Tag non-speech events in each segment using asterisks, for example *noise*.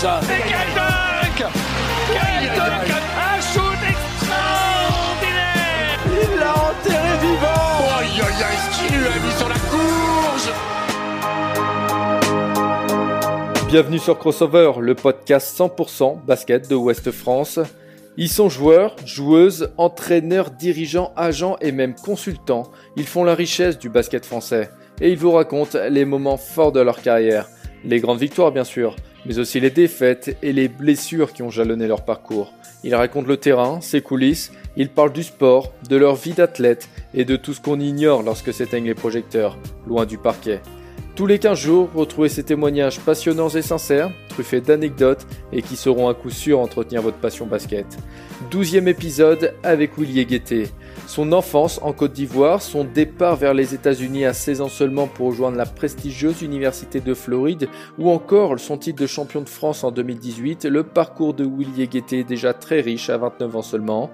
décollage. Et quel dunk Quel dunk Un shoot extraordinaire Il l'a enterré vivant. Aïe aïe aïe, ce qu'il lui a mis sur la courge Bienvenue sur Crossover, le podcast 100% basket de Ouest France. Ils sont joueurs, joueuses, entraîneurs, dirigeants, agents et même consultants. Ils font la richesse du basket français. Et ils vous racontent les moments forts de leur carrière. Les grandes victoires bien sûr, mais aussi les défaites et les blessures qui ont jalonné leur parcours. Ils racontent le terrain, ses coulisses, ils parlent du sport, de leur vie d'athlète et de tout ce qu'on ignore lorsque s'éteignent les projecteurs, loin du parquet. Tous les 15 jours, retrouvez ces témoignages passionnants et sincères, truffés d'anecdotes et qui sauront à coup sûr entretenir votre passion basket. Douzième épisode avec Willier Guettet. Son enfance en Côte d'Ivoire, son départ vers les États-Unis à 16 ans seulement pour rejoindre la prestigieuse Université de Floride, ou encore son titre de champion de France en 2018, le parcours de Willier Guettet déjà très riche à 29 ans seulement.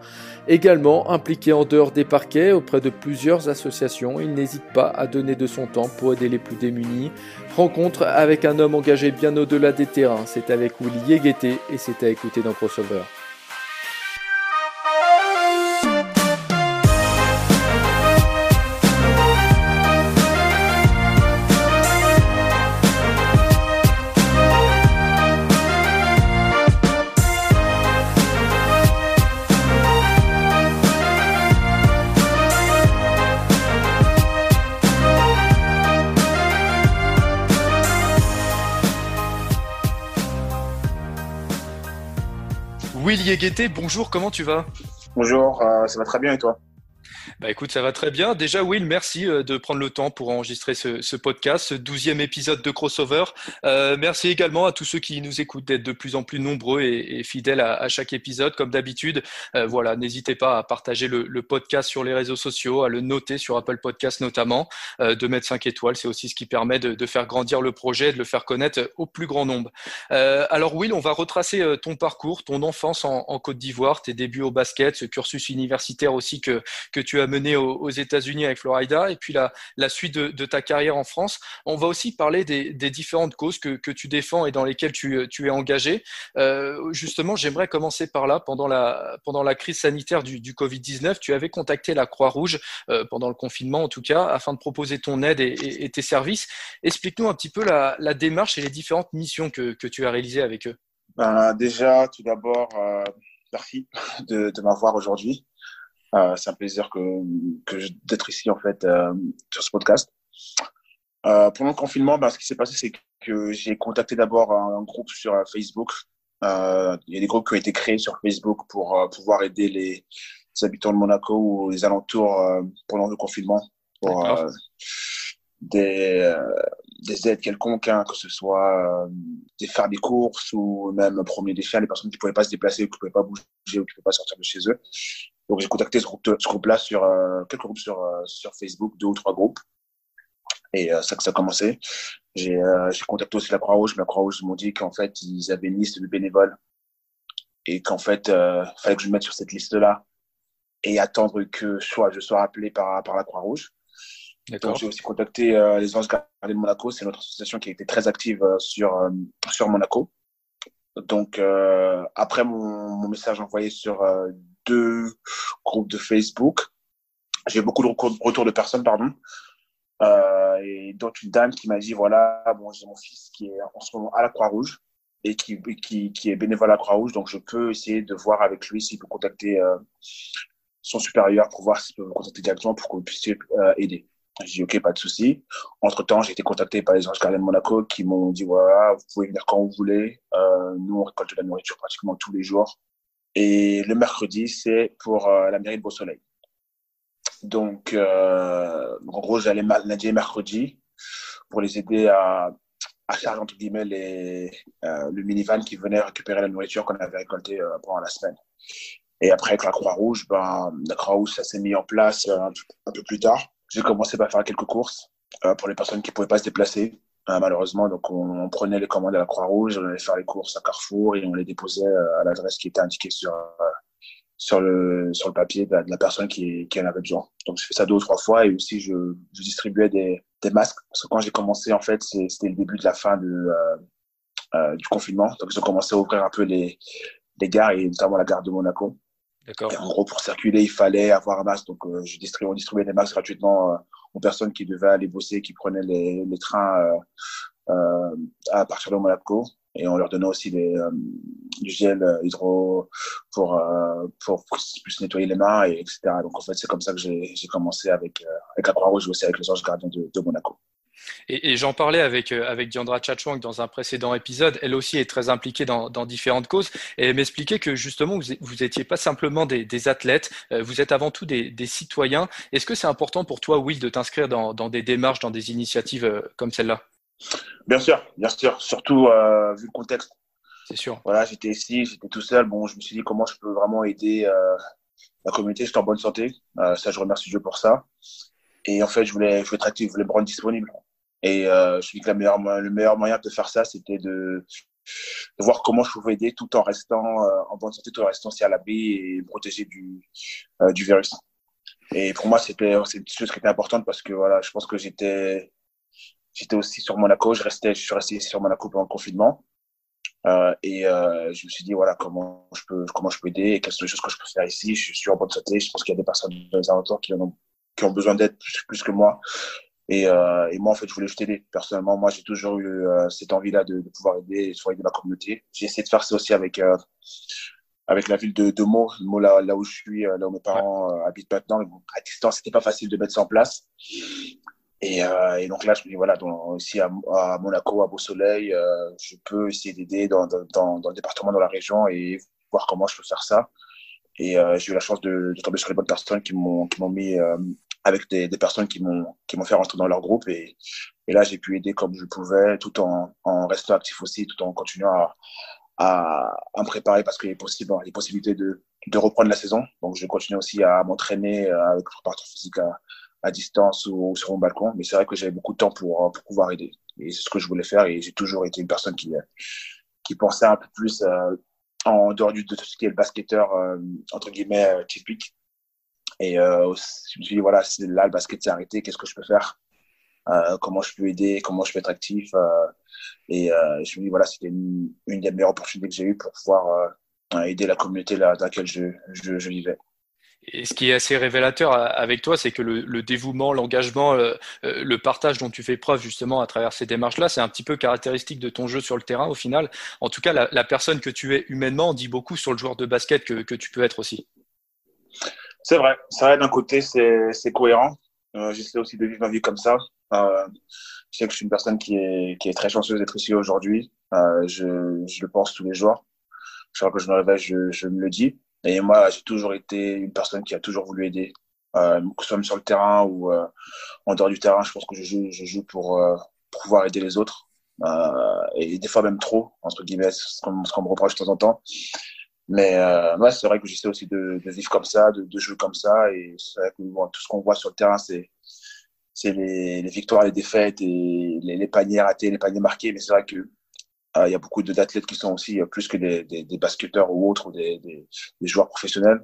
Également impliqué en dehors des parquets auprès de plusieurs associations, il n'hésite pas à donner de son temps pour aider les plus démunis. Rencontre avec un homme engagé bien au-delà des terrains, c'est avec Willier Guettet et c'est à écouter dans Crossover. Willier Guettet, bonjour, comment tu vas? Bonjour, euh, ça va très bien et toi? Bah écoute, ça va très bien. Déjà, Will, merci euh, de prendre le temps pour enregistrer ce, ce podcast, ce douzième épisode de Crossover. Euh, merci également à tous ceux qui nous écoutent d'être de plus en plus nombreux et, et fidèles à, à, chaque épisode, comme d'habitude. Euh, voilà, n'hésitez pas à partager le, le, podcast sur les réseaux sociaux, à le noter sur Apple Podcast notamment, euh, de mettre 5 étoiles. C'est aussi ce qui permet de, de, faire grandir le projet, de le faire connaître au plus grand nombre. Euh, alors, Will, on va retracer ton parcours, ton enfance en, en Côte d'Ivoire, tes débuts au basket, ce cursus universitaire aussi que, que tu as mené aux, États-Unis avec Florida, et puis la, suite de, ta carrière en France. On va aussi parler des, différentes causes que, tu défends et dans lesquelles tu, es engagé. Euh, justement, j'aimerais commencer par là. Pendant la, crise sanitaire du, du Covid-19, tu avais contacté la Croix-Rouge, euh, pendant le confinement en tout cas, afin de proposer ton aide et, tes services. Explique-nous un petit peu la, démarche et les différentes missions que, tu as réalisées avec eux. Ben, déjà, tout d'abord, euh, merci de m'avoir aujourd'hui. Euh, c'est un plaisir que, que d'être ici en fait euh, sur ce podcast. Euh, pendant le confinement, ben, ce qui s'est passé, c'est que j'ai contacté d'abord un, groupe sur Facebook. il y a des groupes qui ont été créés sur Facebook pour pouvoir aider les, les, habitants de Monaco ou les alentours pendant le confinement pour des, des aides quelconques, hein, que ce soit euh, faire des courses ou même promener des chiens, les personnes qui ne pouvaient pas se déplacer ou qui ne pouvaient pas bouger ou qui ne pouvaient pas sortir de chez eux. Donc j'ai contacté ce groupe-là groupe sur euh, quelques groupes sur, euh, sur Facebook, deux ou trois groupes. Et euh, ça que ça a commencé. J'ai euh, contacté aussi la Croix-Rouge. La Croix-Rouge m'ont dit qu'en fait, ils avaient une liste de bénévoles et qu'en fait, il euh, fallait que je me mette sur cette liste-là et attendre que soit je sois appelé par, par la Croix-Rouge. Donc j'ai aussi contacté euh, les Anges Gardiens de Monaco. C'est notre association qui a été très active sur, sur Monaco. Donc après mon, mon, message envoyé sur deux groupes de Facebook. J'ai beaucoup de retours de personnes, pardon. Euh, dont une dame qui m'a dit voilà, j'ai mon fils qui est en ce moment à la Croix-Rouge et qui, est bénévole à la Croix-Rouge, donc je peux essayer de voir avec lui s'il peut contacter euh, son supérieur pour voir s'il peut me contacter directement pour qu'on puisse euh, aider. J'ai dit ok, pas de souci. Entre temps, j'ai été contacté par les anges gardiens de Monaco qui m'ont dit voilà, vous pouvez venir quand vous voulez. Euh, nous, on récolte de la nourriture pratiquement tous les jours. Et le mercredi, c'est pour euh, la mairie de Beau-Soleil. Donc, euh, en gros, j'allais lundi et mercredi pour les aider à, à charger, entre guillemets, euh, le minivan qui venait récupérer la nourriture qu'on avait récoltée pendant la semaine. Et après, avec la Croix-Rouge, ben, la Croix-Rouge, ça s'est mis en place un, un, peu plus tard. J'ai commencé par faire quelques courses pour les personnes qui ne pouvaient pas se déplacer. Euh, malheureusement, donc on, on, prenait les commandes à la Croix-Rouge, on allait faire les courses à Carrefour et on les déposait euh, à l'adresse qui était indiquée sur euh, sur le sur le papier de la, de la personne qui, qui en avait besoin. Donc je fais ça deux ou trois fois et aussi je, je distribuais des, des masques parce que quand j'ai commencé en fait c'était le début de la fin de du confinement. Donc, ils ont commencé à ouvrir un peu les, les gares et notamment la gare de Monaco. D'accord. En gros, pour circuler, il fallait avoir un masque. Donc, je distribuais, on distribuait des masques gratuitement aux personnes qui devaient aller bosser, qui prenaient les, trains à partir de Monaco et on leur donnait aussi euh, du gel euh, hydro pour, euh, pour, plus nettoyer les mains, et etc. Donc en fait, c'est comme ça que j'ai commencé avec, avec la Croix-Rouge, aussi avec les anges gardiens de Monaco. Et, et j'en parlais avec, avec Diandra Chachwang dans un précédent épisode. Elle aussi est très impliquée dans, dans différentes causes. Et elle m'expliquait que justement, vous n'étiez pas simplement des, des, athlètes, vous êtes avant tout des, des citoyens. Est-ce que c'est important pour toi, Will, de t'inscrire dans, dans des démarches, dans des initiatives comme celle-là? Bien sûr, bien sûr, surtout euh, vu le contexte. C'est sûr. Voilà, j'étais ici, j'étais tout seul. Bon, je me suis dit comment je peux vraiment aider euh, la communauté. J'étais en bonne santé. Euh, ça, je remercie Dieu pour ça. Et en fait, je voulais, je voulais être actif, je voulais me rendre disponible. Et euh, je suis que la meilleure, le meilleur moyen de faire ça, c'était de, de, voir comment je pouvais aider tout en restant euh, en bonne santé, tout en restant aussi à l'abri et me protéger du, euh, du virus. Et pour moi, c'était une chose qui était importante parce que voilà, je pense que j'étais J'étais aussi sur Monaco, je restais, je suis resté sur Monaco pendant le confinement. Euh, et euh, je me suis dit voilà comment je peux comment je peux aider et quelles sont les choses que je peux faire ici. Je suis en bonne santé. Je pense qu'il y a des personnes dans les alentours qui ont qui ont besoin d'aide plus, que moi. Et, euh, et moi en fait je voulais juste aider. Personnellement moi j'ai toujours eu euh, cette envie là de, de, pouvoir aider et de aider ma communauté. J'ai essayé de faire ça aussi avec euh, avec la ville de, de Meaux, Meaux là, là où je suis, là où mes parents habitent maintenant. Bon, à distance c'était pas facile de mettre ça en place. Et, et, donc là, je me dis, voilà, donc, ici à, à, Monaco, à Beau Soleil, euh, je peux essayer d'aider dans, dans, dans, le département, dans la région et voir comment je peux faire ça. Et j'ai eu la chance de, de, tomber sur les bonnes personnes qui m'ont qui m'ont mis avec des, des, personnes qui m'ont qui m'ont fait rentrer dans leur groupe. Et, et là, j'ai pu aider comme je pouvais, tout en, en restant actif aussi, tout en continuant à, à, à me préparer parce qu'il est possible, a possibilités de, de reprendre la saison. Donc, je continue aussi à m'entraîner euh, avec le préparateur physique à, à distance ou, sur mon balcon. Mais c'est vrai que j'avais beaucoup de temps pour, pour pouvoir aider. Et c'est ce que je voulais faire. Et j'ai toujours été une personne qui, qui pensait un peu plus euh, en dehors du, de ce qui est le basketteur, euh, entre guillemets, euh, typique. Et euh, je me suis dit, voilà, là, le basket s'est arrêté. Qu'est-ce que je peux faire? Euh, Comment je peux aider? Comment je peux être actif? Et je me suis dit, voilà, c'était une, des meilleures opportunités que j'ai eues pour pouvoir aider la communauté dans laquelle je, je, je vivais. Et ce qui est assez révélateur avec toi, c'est que le, le dévouement, l'engagement, le, le, partage dont tu fais preuve justement à travers ces démarches-là, c'est un petit peu caractéristique de ton jeu sur le terrain au final. En tout cas, la, la personne que tu es humainement dit beaucoup sur le joueur de basket que, que tu peux être aussi. C'est vrai. C'est vrai, d'un côté, c'est cohérent. Euh, J'essaie aussi de vivre ma vie comme ça. Euh, je sais que je suis une personne qui est, qui est très chanceuse d'être ici aujourd'hui. Euh, je, je le pense tous les jours. Chaque fois que je me réveille, je, je me le dis. Et moi, j'ai toujours été une personne qui a toujours voulu aider, euh, que ce soit sur le terrain ou euh, en dehors du terrain. Je pense que je joue, je joue pour, euh, pour pouvoir aider les autres. Euh, et des fois même trop, entre guillemets, ce qu'on qu me reproche de temps en temps. Mais euh, ouais, c'est vrai que j'essaie aussi de, de, vivre comme ça, de, de, jouer comme ça. Et c'est vrai que tout ce qu'on voit sur le terrain, c'est c'est les, les, victoires, les défaites et les, les paniers ratés, les paniers marqués. Mais c'est vrai que il y a beaucoup d'athlètes qui sont aussi plus que des, des, des basketteurs ou autres, ou des, des, des, joueurs professionnels,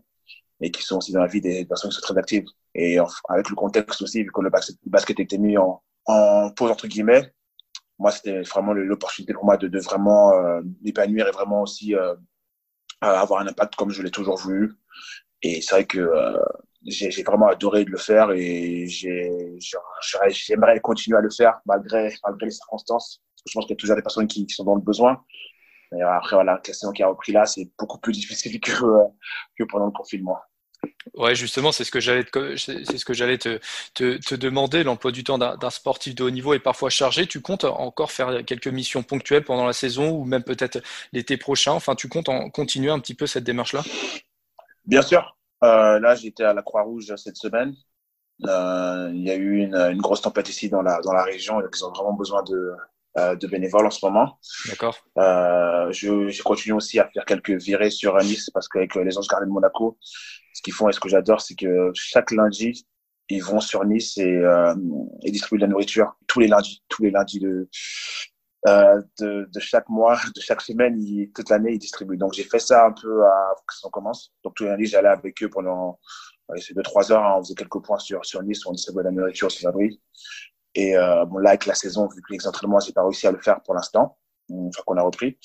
mais qui sont aussi dans la vie des personnes qui sont très actives. Et avec le contexte aussi, vu que le basket, le basket était mis en, en pause entre guillemets, moi c'était vraiment l'opportunité pour moi de, de vraiment euh, m'épanouir et vraiment aussi euh, avoir un impact comme je l'ai toujours voulu. Et c'est vrai que euh, j'ai vraiment adoré de le faire et j'aimerais continuer à le faire malgré, malgré les circonstances je pense qu'il y a toujours des personnes qui, qui sont dans le besoin. Et après, voilà, la saison qui a repris là, c'est beaucoup plus difficile que, que pendant le confinement. Ouais, justement, c'est ce que j'allais te, demander. L'emploi du temps d'un sportif de haut niveau est parfois chargé. Tu comptes encore faire quelques missions ponctuelles pendant la saison ou même peut-être l'été prochain? Enfin, tu comptes en continuer un petit peu cette démarche-là? Bien sûr. Euh, là, j'étais à la Croix-Rouge cette semaine. Euh, il y a eu une, grosse tempête ici dans la, dans la région. Ils ont vraiment besoin de, de bénévoles en ce moment. D'accord. Euh, je, je, continue aussi à faire quelques virées sur Nice parce qu'avec les Anges Gardiens de Monaco, ce qu'ils font et ce que j'adore, c'est que chaque lundi, ils vont sur Nice et, euh, et distribuent de la nourriture tous les lundis, tous les lundis de, euh, de, de, chaque mois, de chaque semaine, ils, toute l'année, ils distribuent. Donc j'ai fait ça un peu à, que ça commence. Donc tous les lundis, j'allais avec eux pendant c'est deux trois heures. Hein, on faisait quelques points sur sur Nice, on distribuait de la nourriture sans abri. Et euh, bon, là, avec la saison, vu que les entraînements, j'ai pas réussi à le faire pour l'instant. enfin qu'on a repris.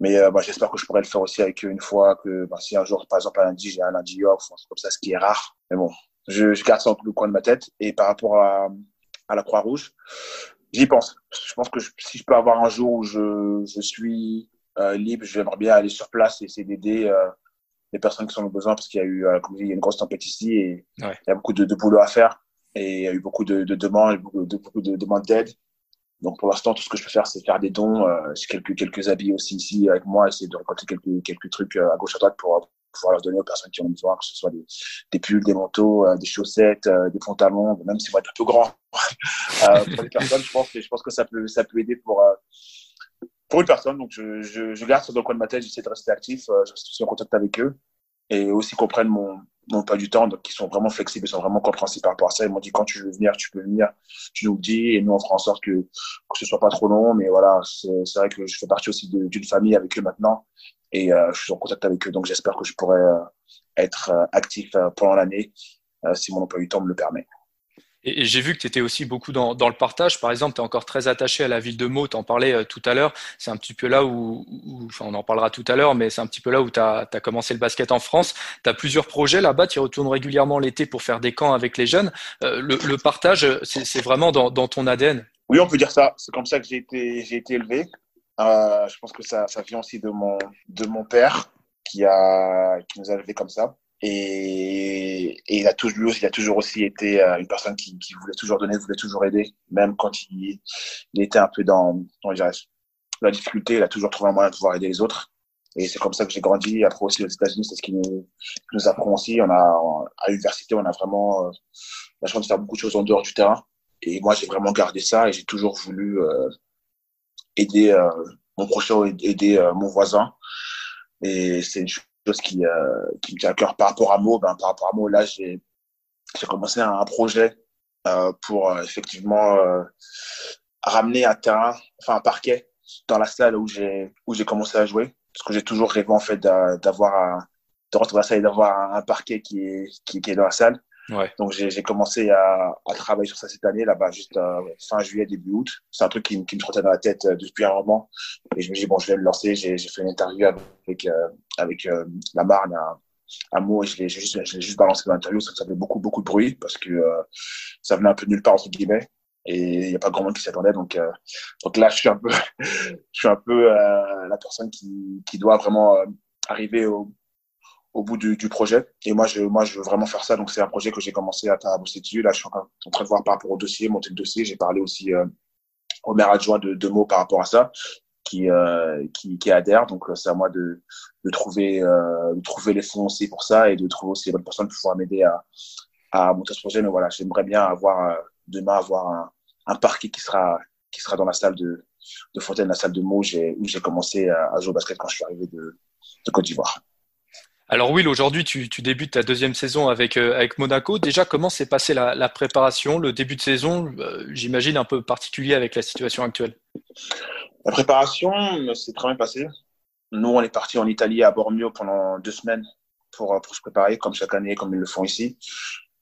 Mais bah, j'espère que je pourrai le faire aussi avec eux une fois que bah, si un jour, par exemple, un lundi, j'ai un lundi off, comme ça, ce qui est rare. Mais bon, je, je garde ça dans le coin de ma tête. Et par rapport à, à la Croix-Rouge, j'y pense. Je pense que si je peux avoir un jour où je, je suis euh, libre, j'aimerais bien aller sur place et essayer d'aider euh, les personnes qui sont au besoin parce qu'il y a eu, euh, comme il y a une grosse tempête ici et il y a beaucoup de, de, boulot à faire et il y a eu beaucoup de, de demandes, beaucoup de, demandes d'aide. Donc pour l'instant, tout ce que je peux faire, c'est faire des dons. Euh, quelques quelques habits aussi ici avec moi, essayer de récolter quelques quelques trucs à gauche à droite pour pouvoir leur donner aux personnes qui ont besoin, que ce soit des, pulls, des manteaux, euh, des chaussettes, euh, des pantalons, même si vont être un peu grands *laughs* euh, pour les personnes. Je pense que je pense que ça peut ça peut aider pour pour une personne. Donc je, je, je garde ça dans le coin de ma tête. J'essaie de rester actif. je suis en contact avec eux et aussi comprennent mon mon pas du temps, donc ils sont vraiment flexibles, ils sont vraiment compréhensifs par rapport à ça. Ils m'ont dit quand tu veux venir, tu peux venir, tu nous le dis, et nous on fera en sorte que, que ce soit pas trop long. Mais voilà, c'est vrai que je fais partie aussi d'une famille avec eux maintenant, et euh, je suis en contact avec eux, donc j'espère que je pourrai euh, être euh, actif pendant l'année si mon emploi du temps me le permet. Et, j'ai vu que tu étais aussi beaucoup dans, dans, le partage. Par exemple, tu es encore très attaché à la ville de Meaux, tu en parlais tout à l'heure. C'est un petit peu là où, enfin, on en parlera tout à l'heure, mais c'est un petit peu là où tu as, commencé le basket en France. Tu as plusieurs projets là-bas, tu retournes régulièrement l'été pour faire des camps avec les jeunes. Euh, le, partage, c'est vraiment dans, ton ADN Oui, on peut dire ça. C'est comme ça que j'ai été, été élevé. Euh, je pense que ça, ça vient aussi de mon, de mon père qui, a, qui nous a élevés comme ça. Et, et, il a toujours, il a toujours aussi été euh, une personne qui, qui, voulait toujours donner, voulait toujours aider, même quand il, il était un peu dans, dans la difficulté, il a toujours trouvé un moyen de pouvoir aider les autres. Et c'est comme ça que j'ai grandi. Après aussi aux États-Unis, c'est ce qui nous, nous apprend aussi. On a, à l'université, on a vraiment euh, la chance de faire beaucoup de choses en dehors du terrain. Et moi, j'ai vraiment gardé ça et j'ai toujours voulu euh, aider euh, mon prochain, aider euh, mon voisin. Et c'est une qui, euh, qui me tient à cœur par rapport à Mo. Ben, par rapport à Mo, là, j'ai commencé un, un projet pour effectivement ramener un terrain, enfin un parquet dans la salle où j'ai où j'ai commencé à jouer parce que j'ai toujours rêvé en fait d'avoir de rentrer la salle d'avoir un, parquet qui, est dans la salle Ouais. Donc j'ai commencé à, à, travailler sur ça cette année, là-bas, juste euh, fin juillet, début août. C'est un truc qui, qui me trottait dans la tête euh, depuis un moment. Et je me dis, bon, je vais le lancer. J'ai fait une interview avec, euh, avec euh, la Marne à, à et je l'ai juste, juste balancé dans l'interview. Ça, ça fait beaucoup, beaucoup de bruit parce que euh, ça venait un peu de nulle part, entre guillemets. Et il n'y a pas grand monde qui s'attendait. Donc, euh, donc là, je suis un peu, *laughs* je suis un peu la personne qui, qui doit vraiment arriver au, au bout du, projet. Et moi, je, moi, je veux vraiment faire ça. Donc, c'est un projet que j'ai commencé à, à bosser dessus. Là, je suis en, train de voir par rapport au dossier, monter le dossier. J'ai parlé aussi euh, au maire adjoint de, de mots par rapport à ça, qui, euh, qui, qui adhère. Donc, c'est à moi de, de trouver, euh, de trouver les fonds aussi pour ça et de trouver aussi les bonnes personnes pour pouvoir m'aider à, à monter ce projet. Mais voilà, j'aimerais bien avoir euh, demain avoir un, un parquet qui sera, qui sera dans la salle de, Fontaine, la salle de Meaux, où j'ai commencé à, à jouer au basket quand je suis arrivé de, de Côte d'Ivoire. Alors Will, aujourd'hui tu, tu, débutes ta deuxième saison avec, euh, avec Monaco. Déjà, comment s'est passée la, la, préparation, le début de saison, euh, j'imagine un peu particulier avec la situation actuelle? La préparation s'est très bien passée. Nous, on est parti en Italie à Bormio pendant deux semaines pour, pour se préparer, comme chaque année, comme ils le font ici.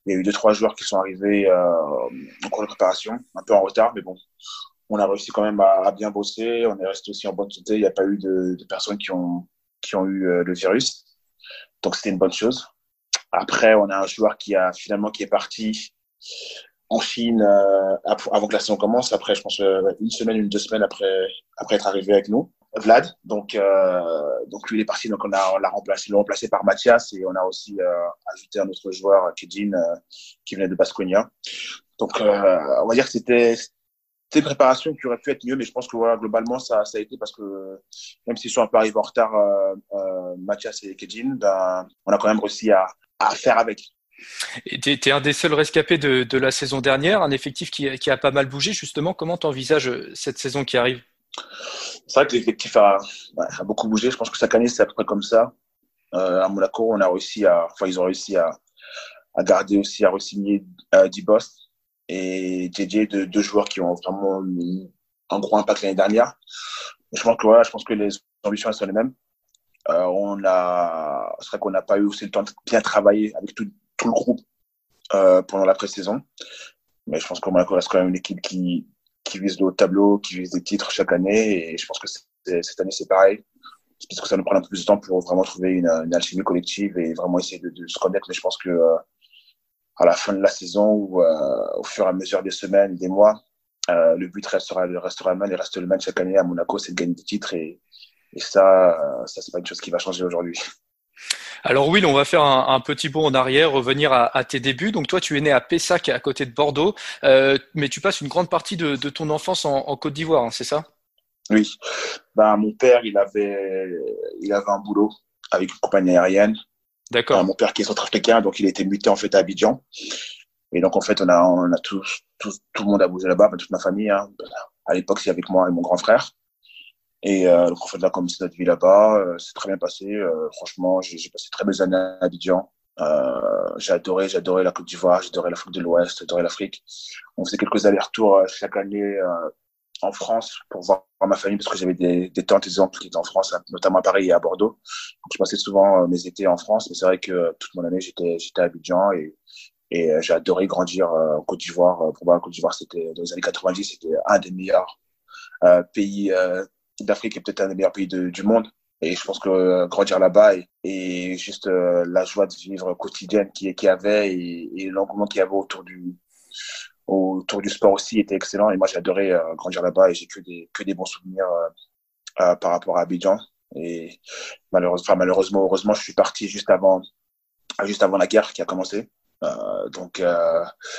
Il y a eu deux, trois joueurs qui sont arrivés euh, en cours de préparation, un peu en retard, mais bon, on a réussi quand même à, à bien bosser. On est resté aussi en bonne santé. Il n'y a pas eu de, de personnes qui ont, qui ont eu euh, le virus. Donc c'était une bonne chose. Après, on a un joueur qui a finalement qui est parti en Chine euh, avant que la saison commence. Après, je pense euh, une semaine, une deux semaines après après être arrivé avec nous, Vlad. Donc euh, donc lui il est parti. Donc on a l'a remplacé, l'a remplacé par Mathias et on a aussi ajouté un autre joueur, Kedin, euh, qui venait de Basconia. Donc on va dire que c'était c'est une préparation qui aurait pu être mieux, mais je pense que voilà, globalement, ça, ça a été parce que même s'ils sont un peu arrivés en retard, euh, euh, Mathias et Kedjin, ben, on a quand même réussi à, à faire avec. Tu es, un des seuls rescapés de, de, la saison dernière, un effectif qui, qui a pas mal bougé. Justement, comment tu envisages cette saison qui arrive? C'est vrai que l'effectif a, a, beaucoup bougé. Je pense que chaque année, c'est à peu près comme ça. Euh, à Monaco, on a réussi à, enfin, ils ont réussi à, à garder aussi, à re-signer euh, D-Boss et JJ, deux, deux joueurs qui ont vraiment eu un gros impact l'année dernière. Je pense que voilà, je pense que les ambitions elles sont les mêmes. Euh, on a, c'est vrai qu'on n'a pas eu aussi le temps de bien travailler avec tout, tout le groupe euh, pendant la pré-saison, mais je pense que Monaco reste quand même une équipe qui qui visent le haut tableau, qui visent des titres chaque année. Et je pense que cette année, c'est pareil. Parce que ça nous prend un peu plus de temps pour vraiment trouver une, alchimie collective et vraiment essayer de, se connaître. Je pense que euh, à la fin de la saison ou euh, au fur et à mesure des semaines, des mois, euh, le but restera, restera le même et reste le même chaque année à Monaco, c'est de gagner des titres. Et, et ça, ça c'est pas une chose qui va changer aujourd'hui. Alors Will, on va faire un, petit bond en arrière, revenir à, tes débuts. Donc toi, tu es né à Pessac, à côté de Bordeaux, euh, mais tu passes une grande partie de, ton enfance en, Côte d'Ivoire, hein, c'est ça? Oui. Ben, mon père, il avait, il avait un boulot avec une compagnie aérienne. D'accord. mon père qui est centrafricain, donc il était muté en fait à Abidjan. Et donc en fait, on a, on a tout, tout, le monde a bougé là-bas, toute ma famille. Hein. À l'époque, c'est avec moi et mon grand frère. Et euh, donc, en fait, là, comme c'est notre vie là-bas, euh, c'est très bien passé. Euh, franchement, j'ai passé très belles années à Abidjan. Euh, j'ai adoré, j'ai adoré la Côte d'Ivoire, j'ai adoré l'Afrique de l'Ouest, j'ai adoré l'Afrique. On faisait quelques allers-retours euh, chaque année en France pour voir ma famille parce que j'avais des, des tantes et des oncles qui étaient en France, notamment à Paris et à Bordeaux. Donc, je passais souvent mes étés en France, mais c'est vrai que toute mon année, j'étais j'étais à Abidjan et, et j'ai adoré grandir en Côte d'Ivoire. Pour moi, la Côte d'Ivoire, c'était dans les années 90, c'était un des meilleurs pays d'Afrique est peut-être un des meilleurs pays du monde. Et je pense que euh, grandir là-bas et, juste euh, la joie de vivre quotidienne qu'il y avait et, l'engouement qu'il y avait autour du, autour du sport aussi était excellent. Et moi, j'ai adoré euh, grandir là-bas et j'ai que des, que des bons souvenirs par rapport à Abidjan. Et malheureusement, malheureusement, heureusement, je suis parti juste avant, juste avant la guerre qui a commencé. donc,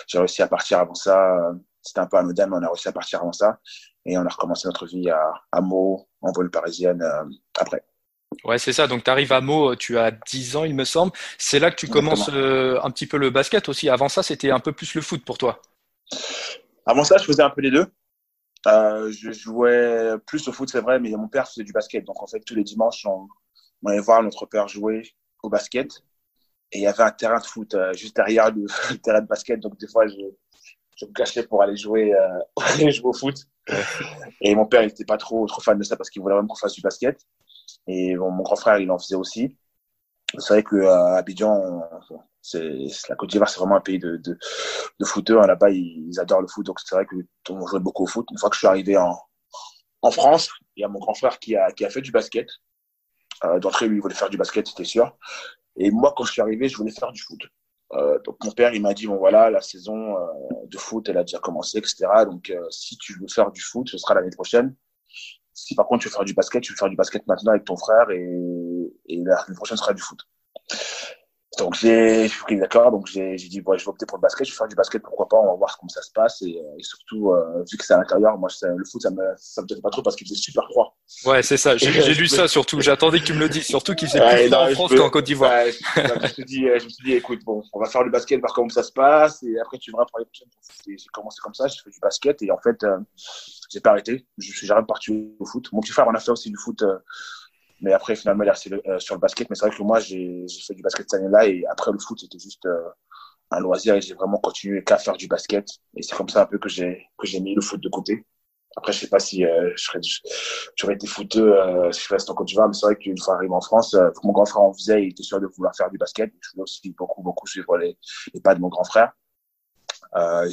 j'ai réussi à partir avant ça. C'était un peu anodin, mais on a réussi à partir avant ça et on a recommencé notre vie à, à Meaux, en vol parisienne, euh, après. Ouais, c'est ça. Donc, tu arrives à Meaux, tu as 10 ans, il me semble. C'est là que tu commences euh, un petit peu le basket aussi. Avant ça, c'était un peu plus le foot pour toi. Avant ça, je faisais un peu les deux. Euh, je jouais plus au foot, c'est vrai, mais mon père faisait du basket. Donc, en fait, tous les dimanches, on, allait voir notre père jouer au basket. Et il y avait un terrain de foot juste derrière *laughs* le, terrain de basket. Donc, des fois, je, me cachais pour aller jouer, euh, *laughs* au foot. Et mon père, il n'était pas trop, trop fan de ça parce qu'il voulait vraiment qu'on fasse du basket. Et bon, mon grand frère, il en faisait aussi. C'est vrai que à Abidjan, la Côte d'Ivoire, c'est vraiment un pays de, de, footeurs. Là-bas, ils, adorent le foot, donc c'est vrai que on jouait beaucoup au foot. Une fois que je suis arrivé en, France, il y a mon grand frère qui a, fait du basket. Euh, D'entrée, lui, il voulait faire du basket, c'était sûr. Et moi, quand je suis arrivé, je voulais faire du foot. Euh, donc mon père il m'a dit bon voilà la saison euh, de foot elle a déjà commencé etc donc euh, si tu veux faire du foot ce sera l'année prochaine si par contre tu veux faire du basket tu veux faire du basket maintenant avec ton frère et, et l'année prochaine sera du foot. Donc j'ai pris d'accord, donc j'ai dit bon, je vais opter pour le basket, je vais faire du basket, pourquoi pas, on va voir comment ça se passe. Et, euh, et surtout euh, vu que c'est à l'intérieur, moi le foot ça me ça me pas trop parce qu'il faisait super froid. Ouais c'est ça, j'ai *laughs* lu ça surtout, j'attendais que tu me le dises, surtout qu'il faisait plus froid en France qu'en Côte d'Ivoire. Ouais, je, me suis dit, je me suis dit écoute bon, on va faire du basket, voir comment ça se passe. Et après tu verras pour les prochaines. J'ai commencé comme ça, j'ai fait du basket. Et en fait euh, j'ai pas arrêté, je suis jamais parti au foot. Mon petit frère on a fait aussi du foot mais après, finalement, il est resté euh, sur le basket. Mais c'est vrai que moi, j'ai fait du basket cette année-là. Et après, le foot, c'était juste euh, un loisir. Et j'ai vraiment continué qu'à faire du basket. Et c'est comme ça un peu que j'ai mis le foot de côté. Après, je sais pas si euh, j'aurais été footeux euh, si je restais en Côte d'Ivoire, mais c'est vrai qu'une fois arrivé en France, euh, mon grand frère en faisait, il était sûr de vouloir faire du basket. Je voulais aussi beaucoup, beaucoup suivre les, les pas de mon grand frère. Euh,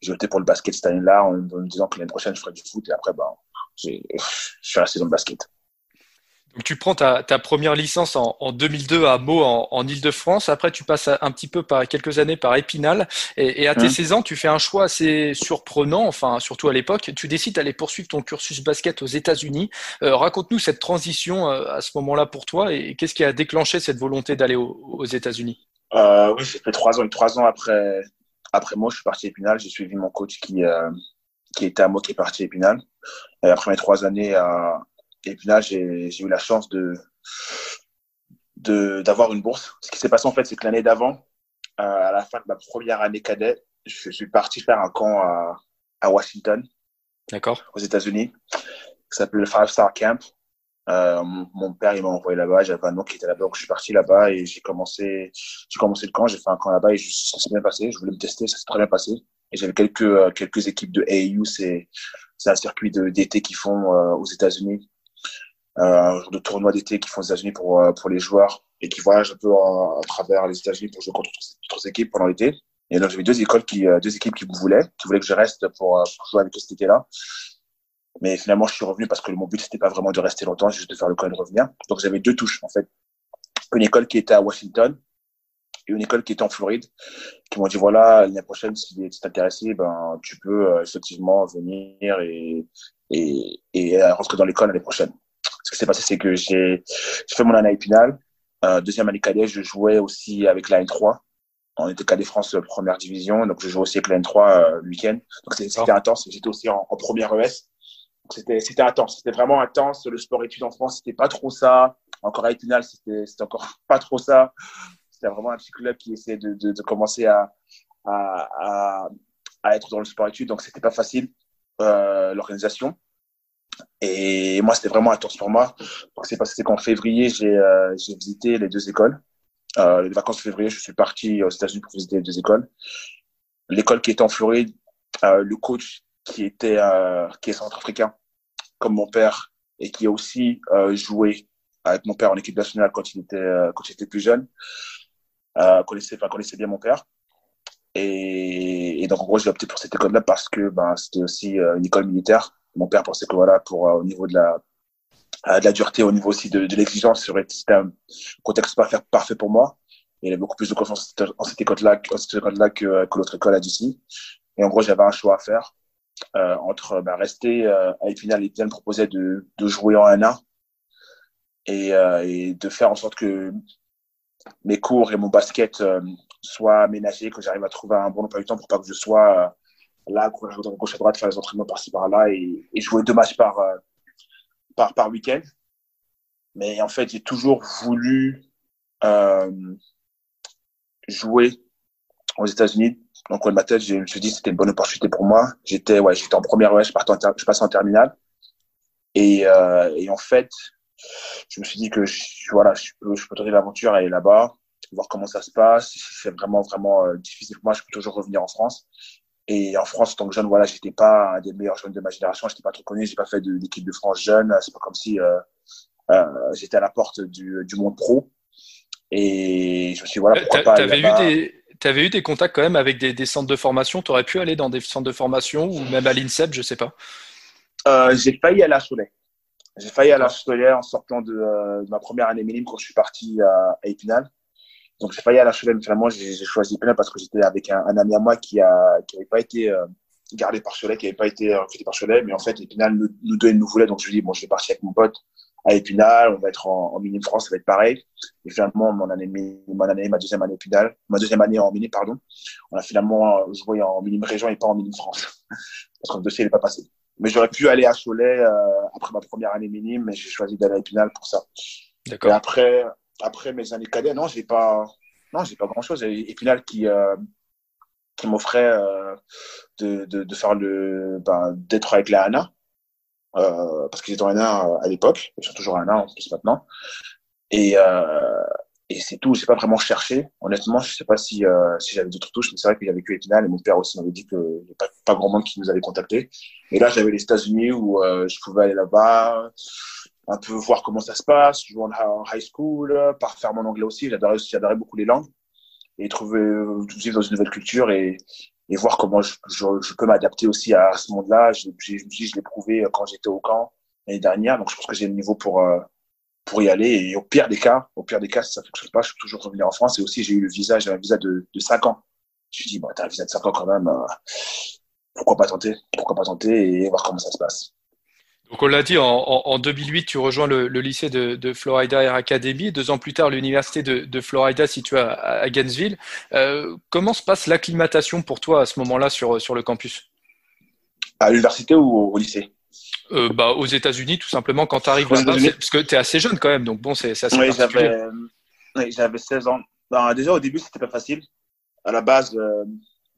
j'ai opté pour le basket cette année-là en, me disant que l'année prochaine, je ferais du foot. Et après, ben, je suis resté dans le basket. Donc, tu prends ta, ta première licence en, en, 2002 à Meaux en, en Ile-de-France. Après, tu passes un petit peu par quelques années par Épinal. Et, et à tes 16 mmh. ans, tu fais un choix assez surprenant, enfin surtout à l'époque. Tu décides d'aller poursuivre ton cursus basket aux États-Unis. Euh, raconte-nous cette transition euh, à ce moment-là pour toi et qu'est-ce qui a déclenché cette volonté d'aller aux, aux États-Unis? Euh, Oui, j'ai fait trois ans. Trois ans après, après moi, je suis parti à Épinal. J'ai suivi mon coach qui, euh, qui était à Meaux, qui est parti à Épinal. Et après mes trois années à là, j'ai eu la chance de d'avoir une bourse. Ce qui s'est passé en fait, c'est que l'année d'avant, euh, à la fin de ma première année cadet, je suis parti faire un camp à, à Washington, d'accord, aux États-Unis, qui s'appelle le Five Star Camp. Euh, mon, père il m'a envoyé là-bas, j'avais un oncle qui était là-bas, donc je suis parti là-bas et j'ai commencé, j'ai commencé le camp, j'ai fait un camp là-bas et ça s'est bien passé. Je voulais me tester, ça s'est très bien passé. Et j'avais quelques euh, quelques équipes de AAU, c'est c'est un circuit d'été qu'ils font euh, aux États-Unis euh, de tournois d'été qui font aux États-Unis pour, pour les joueurs et qui voyagent un peu à, travers les États-Unis pour jouer contre d'autres équipes pendant l'été. Et donc, j'avais deux écoles qui, deux équipes qui me voulaient, qui voulaient que je reste pour, pour jouer avec cet été-là. Mais finalement, je suis revenu parce que mon but, c'était pas vraiment de rester longtemps, juste de faire le col et de revenir. Donc, j'avais deux touches, en fait. Une école qui était à Washington et une école qui était en Floride, qui m'ont dit, voilà, l'année prochaine, si tu es intéressé, ben, tu peux euh, effectivement venir et, et, et rentrer dans l'école l'année prochaine. Ce qui s'est passé, c'est que j'ai fait mon année épinale. Euh, deuxième année cadet, je jouais aussi avec la N3. On était cadet France euh, première division, donc je jouais aussi avec la N3 euh, le week-end. Donc c'était intense. J'étais aussi en, en première ES. C'était intense. C'était vraiment intense. Le sport études en France, c'était pas trop ça. Encore à Épinal, c'était encore *laughs* pas trop ça. C'était vraiment un petit club qui essayait de, de, commencer à, à, à, à, être dans le sport études. Donc c'était pas facile euh, l'organisation. Et moi, c'était vraiment intense pour moi. C'est passé qu'en février, j'ai euh, visité les deux écoles. Euh, les vacances de février, je suis parti aux États-Unis pour visiter les deux écoles. L'école qui était en Floride, euh, le coach qui était euh, qui est centrafricain, comme mon père, et qui a aussi euh, joué avec mon père en équipe nationale quand il était euh, quand il était plus jeune, connaissait enfin connaissait bien mon père. Et, donc en gros, j'ai opté pour cette école-là parce que ben c'était aussi une école militaire mon père pensait que voilà, pour au niveau de la de la dureté, au niveau aussi de, l'exigence, c'était un contexte pas parfait pour moi. Il avait beaucoup plus de confiance en cette école-là école que, que l'autre école à DC. Et en gros, j'avais un choix à faire euh, entre bah, rester euh, à Épinal. Épinal proposait de, de jouer en 1A et, euh, et de faire en sorte que mes cours et mon basket euh, soient aménagés, que j'arrive à trouver un bon emploi du temps pour pas que je sois euh, là, courir de gauche à droite, faire les entraînements par-ci par-là et, et, jouer deux matchs par, euh, par, par week-end. Mais en fait, j'ai toujours voulu jouer aux États-Unis. Donc, au de ma tête, je me suis dit que c'était une bonne opportunité pour moi. J'étais ouais, j'étais en première ouais, je, partais en je passais en terminale. Et, euh, et en fait, je me suis dit que je, voilà, je peux, je peux tenter l'aventure aller là-bas, voir comment ça se passe. Si c'est vraiment, vraiment euh, difficile pour moi, je peux toujours revenir en France. Et en France, en tant que jeune, voilà, j'étais pas un des meilleurs jeunes de ma génération. J'étais pas trop connu. J'ai pas fait d'équipe de, de, France jeune. C'est pas comme si euh, euh, j'étais à la porte du, du, monde pro. Et je me suis dit, voilà, pourquoi pas. T'avais eu des, avais eu des contacts quand même avec des, des centres de formation. Tu aurais pu aller dans des centres de formation ou même à l'INSEP, je sais pas. Euh, j'ai failli aller à Cholet. J'ai failli aller à Cholet en sortant de, euh, de, ma première année minime quand je suis parti à, à Épinal. Donc j'ai failli aller à Cholet, mais finalement j'ai choisi Épinal parce que j'étais avec un, un, ami à moi qui a qui avait pas été euh, gardé par Cholet, qui avait pas été recruté par Cholet, mais en fait Épinal nous, nous deux nous voulait, donc je lui dis bon je vais partir avec mon pote à Épinal, on va être en, en minime France, ça va être pareil. Et finalement mon année mon année ma deuxième année Épinal, ma deuxième année en minime pardon, on a finalement joué en minime région et pas en minime France *laughs* parce que le dossier n'est pas passé. Mais j'aurais pu aller à Cholet euh, après ma première année minime, mais j'ai choisi d'aller à Épinal pour ça. D'accord. Après après mes années cadets, non, j'ai pas, non, j'ai pas grand chose. Épinal qui, euh, qui m'offrait euh, de, de, de, faire le, ben, d'être avec la ANA, euh, parce qu'ils étaient en ANA à l'époque, ils sont toujours en ANA en plus maintenant. Et, euh, et c'est tout. J'ai pas vraiment cherché. Honnêtement, je sais pas si, euh, si j'avais d'autres touches, mais c'est vrai qu'il y avait que Épinal et mon père aussi m'avait dit que n'y pas, pas grand monde qui nous avait contacté. Et là, j'avais les États-Unis où euh, je pouvais aller là-bas un peu voir comment ça se passe, jouer en high school, par faire mon anglais aussi. J'adorais, j'adorais beaucoup les langues et trouver, vivre dans une nouvelle culture et, et voir comment je, je, je peux m'adapter aussi à ce monde-là. Je, je, me suis dit, je l'ai prouvé quand j'étais au camp l'année dernière, donc je pense que j'ai le niveau pour pour y aller. Et au pire des cas, au pire des cas, si ça fonctionne pas, je peux toujours revenir en France. Et aussi, j'ai eu le visa, j'ai un visa de, de 5 ans. Je me suis dit, bon, t'as un visa de 5 ans quand même, euh, pourquoi pas tenter, pourquoi pas tenter et voir comment ça se passe? Donc on l'a dit, en, en, 2008, tu rejoins le, le lycée de, de, Florida Air Academy. Deux ans plus tard, l'université de, de, Florida située à, à Gainesville. Euh, comment se passe l'acclimatation pour toi à ce moment-là sur, sur le campus? À l'université ou au, lycée? Euh, bah, Aux États-Unis, tout simplement, quand tu arrives là-bas, parce que tu es assez jeune quand même, donc bon, c'est assez oui, j'avais, oui, j'avais 16 ans. Ben, déjà, au début, c'était pas facile. À la base, euh,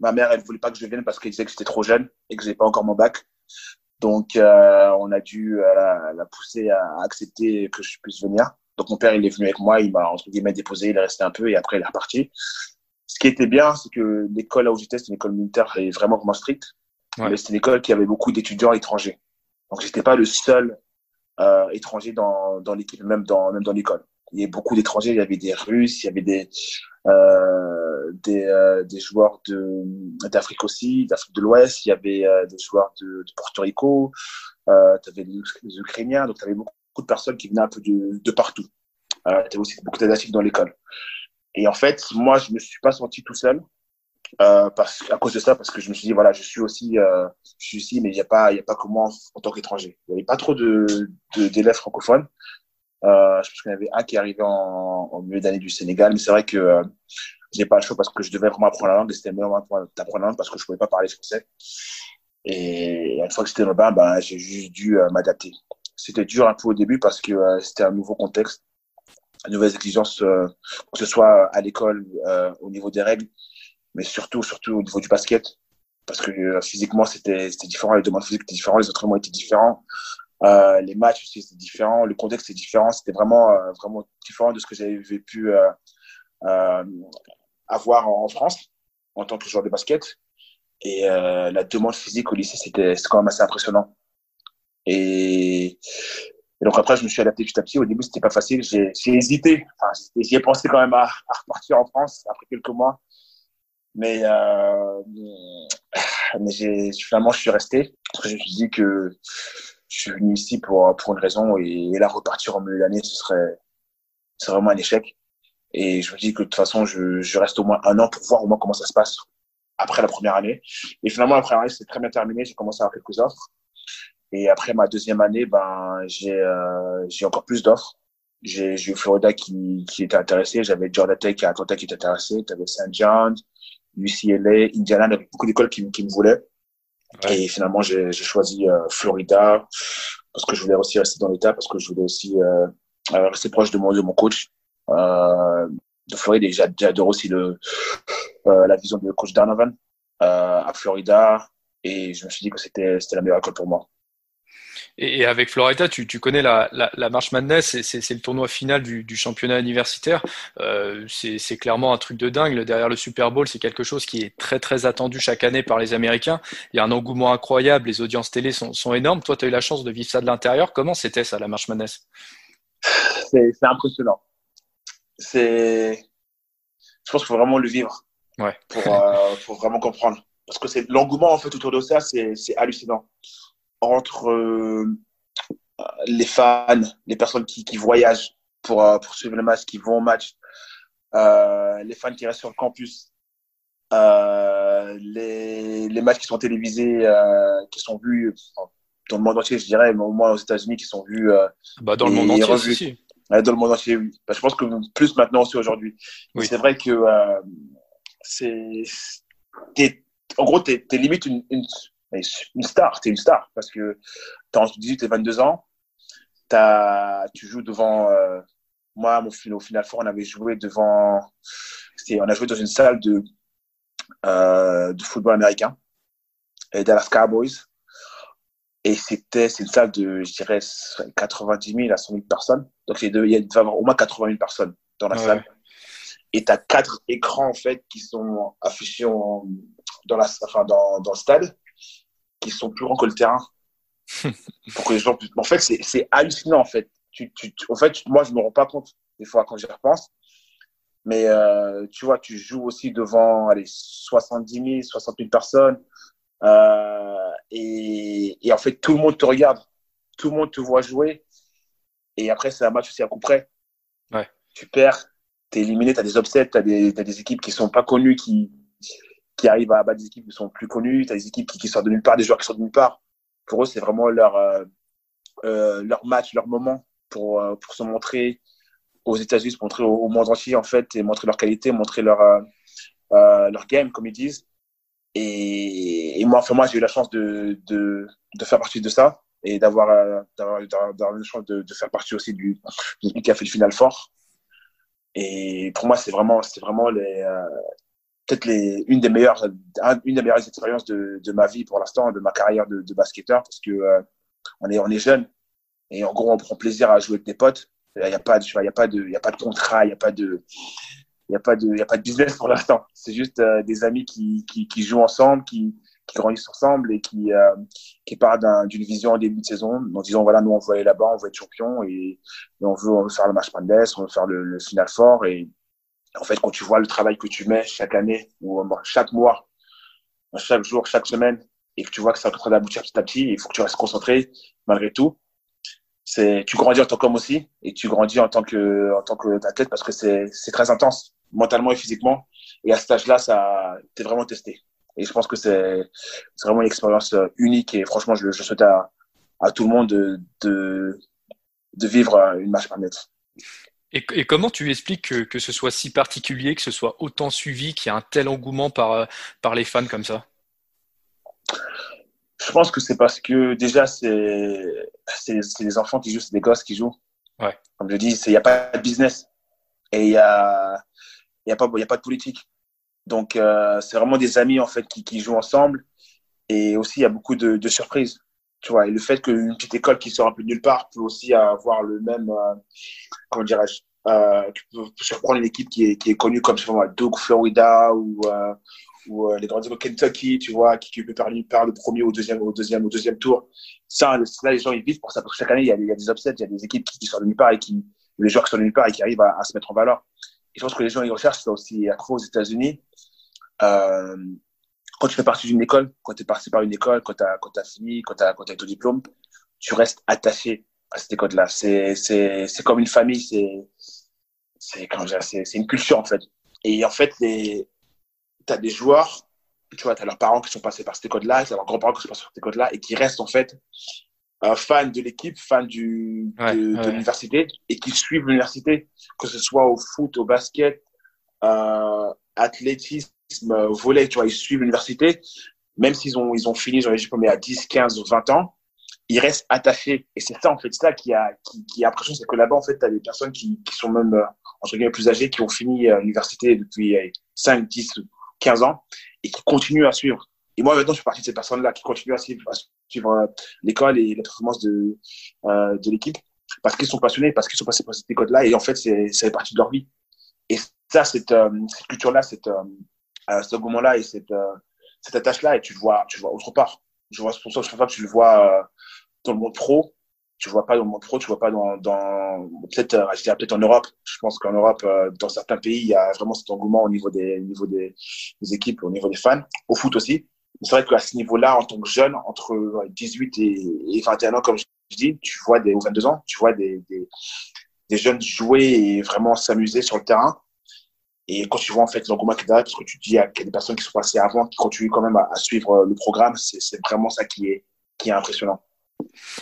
ma mère, elle voulait pas que je vienne parce qu'elle disait que j'étais trop jeune et que j'ai pas encore mon bac. Donc, euh, on a dû euh, la, la, pousser à accepter que je puisse venir. Donc, mon père, il est venu avec moi, il m'a, entre guillemets, déposé, il est resté un peu et après, il est reparti. Ce qui était bien, c'est que l'école là où j'étais, c'est une école militaire et vraiment, vraiment stricte. Ouais. Mais c'était une école qui avait beaucoup d'étudiants étrangers. Donc, j'étais pas le seul euh, étranger dans, dans l'équipe, même dans, même dans l'école. Il y avait beaucoup d'étrangers. Il y avait des Russes, il y avait des, euh, euh, des joueurs d'Afrique aussi, d'Afrique de l'Ouest. Il y avait euh, des joueurs de, de Porto Rico. Tu avais des, des Ukrainiens. Donc, tu avais beaucoup de personnes qui venaient un peu de, de partout. Tu avais aussi beaucoup d'asiatiques dans l'école. Et en fait, moi, je me suis pas senti tout seul. Parce, à cause de ça, parce que je me suis dit, voilà, je suis aussi, je suis ici, mais il n'y a pas, y a pas que moi en, tant qu'étranger. Il n'y avait pas trop d'élèves francophones. Euh, je pense qu'il y en avait un qui est arrivé en, milieu d'année du Sénégal, mais c'est vrai que euh, j'ai pas le choix parce que je devais vraiment apprendre la langue et c'était meilleur d'apprendre la langue parce que je pouvais pas parler français. Et une fois que j'étais là-bas, ben, j'ai juste dû euh, m'adapter. C'était dur un peu au début parce que euh, c'était un nouveau contexte, de nouvelles exigences, euh, que ce soit à l'école, au niveau des règles, mais surtout, surtout au niveau du basket, parce que physiquement c'était c'était différent, les demandes physiques étaient différentes, les entraînements étaient différents, euh, les matchs aussi c'était différent, le contexte était différent, c'était vraiment euh, vraiment différent de ce que j'avais pu euh, euh, avoir en, France en tant que joueur de basket. Et euh, la demande physique au lycée c'était quand même assez impressionnant. Et, et donc après je me suis adapté petit à petit. Au début c'était pas facile, j'ai hésité, enfin, j'y ai pensé quand même à, à repartir en France après quelques mois. Mais, euh, mais finalement, je suis resté. Je me suis dit que je suis venu ici pour, pour une raison et, et là, repartir en milieu d'année, ce serait, c'est vraiment un échec. Et je me dis que de toute façon, je, je reste au moins un an pour voir au moins comment ça se passe après la première année. Et finalement, la première année, c'est très bien terminé. J'ai commencé à avoir quelques offres. Et après ma deuxième année, ben, j'ai, euh, j'ai encore plus d'offres. J'ai, j'ai eu Florida qui, qui était intéressé. J'avais Georgia Tech et Atlanta qui était intéressé. T'avais St. John's. UCLA, Indiana, il beaucoup d'écoles qui, qui me voulaient. Et finalement, j'ai choisi euh, Florida parce que je voulais aussi rester dans l'État, parce que je voulais aussi euh, euh, rester proche de mon, de mon coach euh, de Floride. Et j'a- j'adore aussi le, euh, la vision de coach Donovan euh, à Florida. Et je me suis dit que c'était la meilleure école pour moi. Et, avec Florida, tu, tu connais la, la, la March Madness, c'est- le tournoi final du, du championnat universitaire. Euh, c'est clairement un truc de dingue. Derrière le Super Bowl, c'est quelque chose qui est très très attendu chaque année par les Américains. Il y a un engouement incroyable, les audiences télé sont, sont énormes. Toi, tu as eu la chance de vivre ça de l'intérieur. Comment c'était ça, la March Madness? C'est impressionnant. C'est, je pense qu'il faut vraiment le vivre Ouais. pour, euh, pour vraiment comprendre. Parce que c'est l'engouement en fait autour de ça, c'est hallucinant. Entre euh, les fans, les personnes qui, qui voyagent pour, euh, pour suivre le match, qui vont au match, euh, les fans qui restent sur le campus, les, les matchs qui sont télévisés, qui sont vus dans le monde entier, je dirais, mais au moins aux États-Unis, qui sont vus Bah, dans le monde entier, revu. si, si. Ouais, dans le monde entier, oui. Bah, je pense que plus maintenant aussi aujourd'hui. Oui. C'est vrai que euh, c'est. En gros, t'es es limite une, une, une star. T'es une star parce que t'as entre 18 et 22 ans. As, tu joues devant. Euh, moi, mon, au final fort, on avait joué devant. On a joué dans une salle de, euh, de football américain, et Dallas Cowboys. Et c'était, c'est une salle de, je dirais, 90 000 à 100 000 personnes. Donc, il y a il y au moins 80 000 personnes dans la Ouais. salle. Et tu as quatre écrans, en fait, qui sont affichés en- dans, la, enfin, dans, dans le stade, qui sont plus grands que le terrain. *laughs* pour que les gens puissent- En fait, c'est hallucinant, en fait. Tu, tu, tu- en fait, moi, je me rends pas compte, des fois, quand j'y repense. Mais euh, tu vois, tu joues aussi devant allez, 70 000, 60 000 personnes. Euh, et, et en fait, tout le monde te regarde. Tout le monde te voit jouer. Et après, c'est un match aussi à coup près. Ouais. Tu perds, t'es éliminé, t'as des upsets, t'as des, t'as des équipes qui sont pas connues, qui, qui arrivent à battre des équipes qui sont plus connues, t'as des équipes qui, sortent de nulle part, des joueurs qui sortent de nulle part. Pour eux, c'est vraiment leur, euh, euh, leur match, leur moment pour, euh, pour se montrer aux États-Unis, se montrer au, monde entier, en fait, et montrer leur qualité, montrer leur, leur game, comme ils disent. Et, moi, enfin, moi, j'ai eu la chance de, de, faire partie de ça et d'avoir une chance de, faire partie aussi du qui a fait le final fort. Et pour moi, c'est vraiment, vraiment les, peut-être une des meilleures, un- une des meilleures expériences de, de ma vie pour l'instant, de ma carrière de, basketteur, parce que euh, on est, on est jeune et en gros, on prend plaisir à jouer avec des potes. Il n'y a pas il y a pas de, il y a pas de contrat, il n'y a pas de, il y a pas de, il y a pas de business pour l'instant. C'est juste euh, des amis qui, qui, jouent ensemble, qui, qui grandissent ensemble et qui, euh, qui partent d'une vision en début de saison en disant voilà, nous on veut aller là-bas, on veut être champion et, on, veut, faire le match Pandes, on veut faire le, le, final fort. Et en fait, quand tu vois le travail que tu mets chaque année ou chaque mois, chaque jour, chaque semaine, et que tu vois que ça est en train d'aboutir petit à petit, il faut que tu restes concentré malgré tout. C'est, tu grandis en tant qu'homme aussi et tu grandis en tant que, en tant qu'athlète parce que c'est, c'est très intense mentalement et physiquement. Et à cet âge-là, ça, t'es vraiment testé. Et je pense que c'est vraiment une expérience euh, unique et franchement, je, je souhaite à, à tout le monde de, de, de vivre une marche planète. Et, et, comment tu expliques que, que, ce soit si particulier, que ce soit autant suivi, qu'il y a un tel engouement par, euh, par les fans comme ça? Je pense que c'est parce que déjà, c'est les enfants qui jouent, c'est des gosses qui jouent. Ouais. Comme je dis, il n'y a pas de business et il n'y a, y a, pas, y a pas de politique. Donc, euh, c'est vraiment des amis en fait qui, qui, jouent ensemble. Et aussi, il y a beaucoup de, de, surprises. Tu vois, et le fait qu'une petite école qui sort un peu de nulle part peut aussi avoir le même, euh, comment dirais-je, euh, tu peux surprendre une équipe qui est, qui est connue comme, je Doug Florida ou, euh, ou euh, les grands au Kentucky, tu vois, qui, qui peut par, par le premier au deuxième, au deuxième, au deuxième tour. Ça, là, les gens, ils vivent pour ça. Parce que chaque année, il y a, y a des upsets, il y a des équipes qui, qui sortent de nulle part et qui, les joueurs qui sont de nulle part et qui arrivent à, à se mettre en valeur. Et je pense que les gens, ils recherchent ça aussi à aux États-Unis. Euh, quand tu fais partie d'une école, quand tu es parti par une école, quand tu as, quand as fini, quand tu as, as ton diplôme, tu restes attaché à cette école-là. C'est, c'est, c'est comme une famille, c'est, c'est, c'est, c'est une culture, en fait. Et en fait, tu as des joueurs, tu vois, tu as leurs parents qui sont passés par cette école-là, tu as leurs grands-parents qui sont passés par cette école-là et qui restent, en fait, euh, fans de l'équipe, fans du, ouais, de, ouais. de l'université et qui suivent l'université, que ce soit au foot, au basket, euh, athlétisme, volet, tu vois, ils suivent l'université, même s'ils ont, ils ont fini, j'aurais dit, mais à 10, 15 ou 20 ans, ils restent attachés. Et c'est ça, en fait, ça qui a, qui, qui a c'est que là-bas, en fait, tu as des personnes qui, qui sont même, euh, entre guillemets, plus âgées, qui ont fini euh, l'université depuis euh, 5, 10, 15 ans et qui continuent à suivre. Et moi, maintenant, je fais partie de ces personnes-là qui continuent à suivre, suivre euh, l'école et les performances de, euh, de l'équipe parce qu'ils sont passionnés, parce qu'ils sont passés par cette école-là et en fait, c'est, c'est partie de leur vie. Et ça, cette, euh, cette culture-là, cette, euh, ce moment-là et cette, euh, cette attache-là, et tu le vois, tu vois autre part. Je vois, pour ça, je que tu le vois euh, dans le monde pro. Tu vois pas dans le monde pro, tu vois pas dans, peut-être, euh, peut-être en Europe. Je pense qu'en Europe, dans certains pays, il y a vraiment cet engouement au niveau des, au niveau des, des équipes, au niveau des fans, au foot aussi. C'est vrai qu'à ce niveau-là, en tant que jeune, entre 18 et, et 21 ans, comme je dis, tu vois des, ou 22 ans, tu vois des, des jeunes jouer et vraiment s'amuser sur le terrain. Et quand tu vois en fait l'engouement qu'il y a, parce que tu dis qu'il y a des personnes qui sont passées avant, qui continuent quand même à, à suivre le programme, c'est vraiment ça qui est, qui est impressionnant.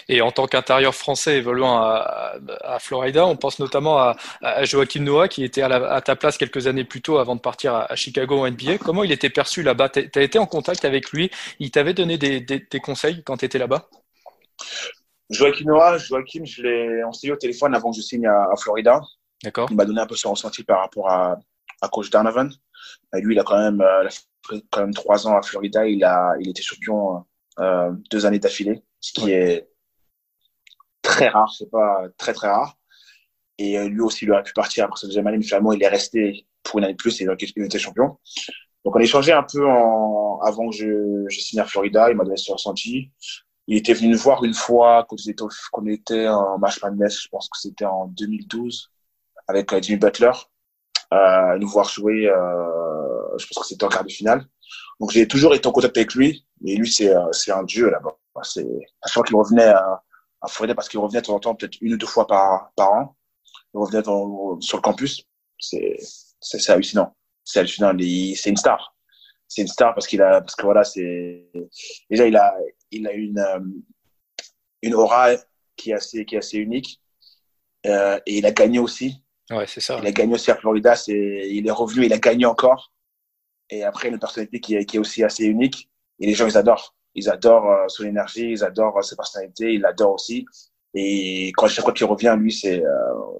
Et en tant qu'intérieur français évoluant à, à, Florida, on pense notamment à, à Joachim Noah qui était à, la, à, ta place quelques années plus tôt avant de partir à, Chicago en NBA. Comment il était perçu là-bas? Tu as été en contact avec lui? Il t'avait donné des, des, des, conseils quand tu étais là-bas? Joachim Noah, Joachim, je l'ai enseigné au téléphone avant que je signe à, Florida. D'accord. Il m'a donné un peu son ressenti par rapport à, à coach Donovan. Lui, il a quand même, euh, quand même trois ans à Florida. Il a, il était champion euh, deux années d'affilée, ce qui est très rare. C'est pas très très rare. Et euh, lui aussi, il aurait pu partir après sa deuxième année, mais finalement, il est resté pour une année de plus et il était champion. Donc, on a échangé un peu en, avant que je, je signe à Florida. Il m'a donné son ressenti. Il était venu nous voir une fois quand on était, en match Madness, je pense que c'était en 2012, avec Jimmy Butler euh, nous voir jouer. Euh, je pense que c'était en quart de finale. Donc j'ai toujours été en contact avec lui, mais lui c'est euh, c'est un dieu là-bas. C'est à chaque fois qu'il revenait à, à Florida parce qu'il revenait de temps en temps peut-être une ou deux fois par par an. Il revenait dans, sur le campus. C'est c'est hallucinant. C'est hallucinant. C'est une star. C'est une star parce qu'il a parce que voilà c'est déjà il a il a une euh, une aura qui est assez qui est assez unique euh, et il a gagné aussi Ouais, c'est ça. Il a gagné aussi à Florida, c'est, il est revenu, il a gagné encore. Et après, une personnalité qui est, qui est aussi assez unique. Et les gens, ils adorent. Ils adorent euh, son énergie, ils adorent euh, ses personnalités, ils l'adorent aussi. Et quand chaque fois qu'il revient, lui, c'est, euh,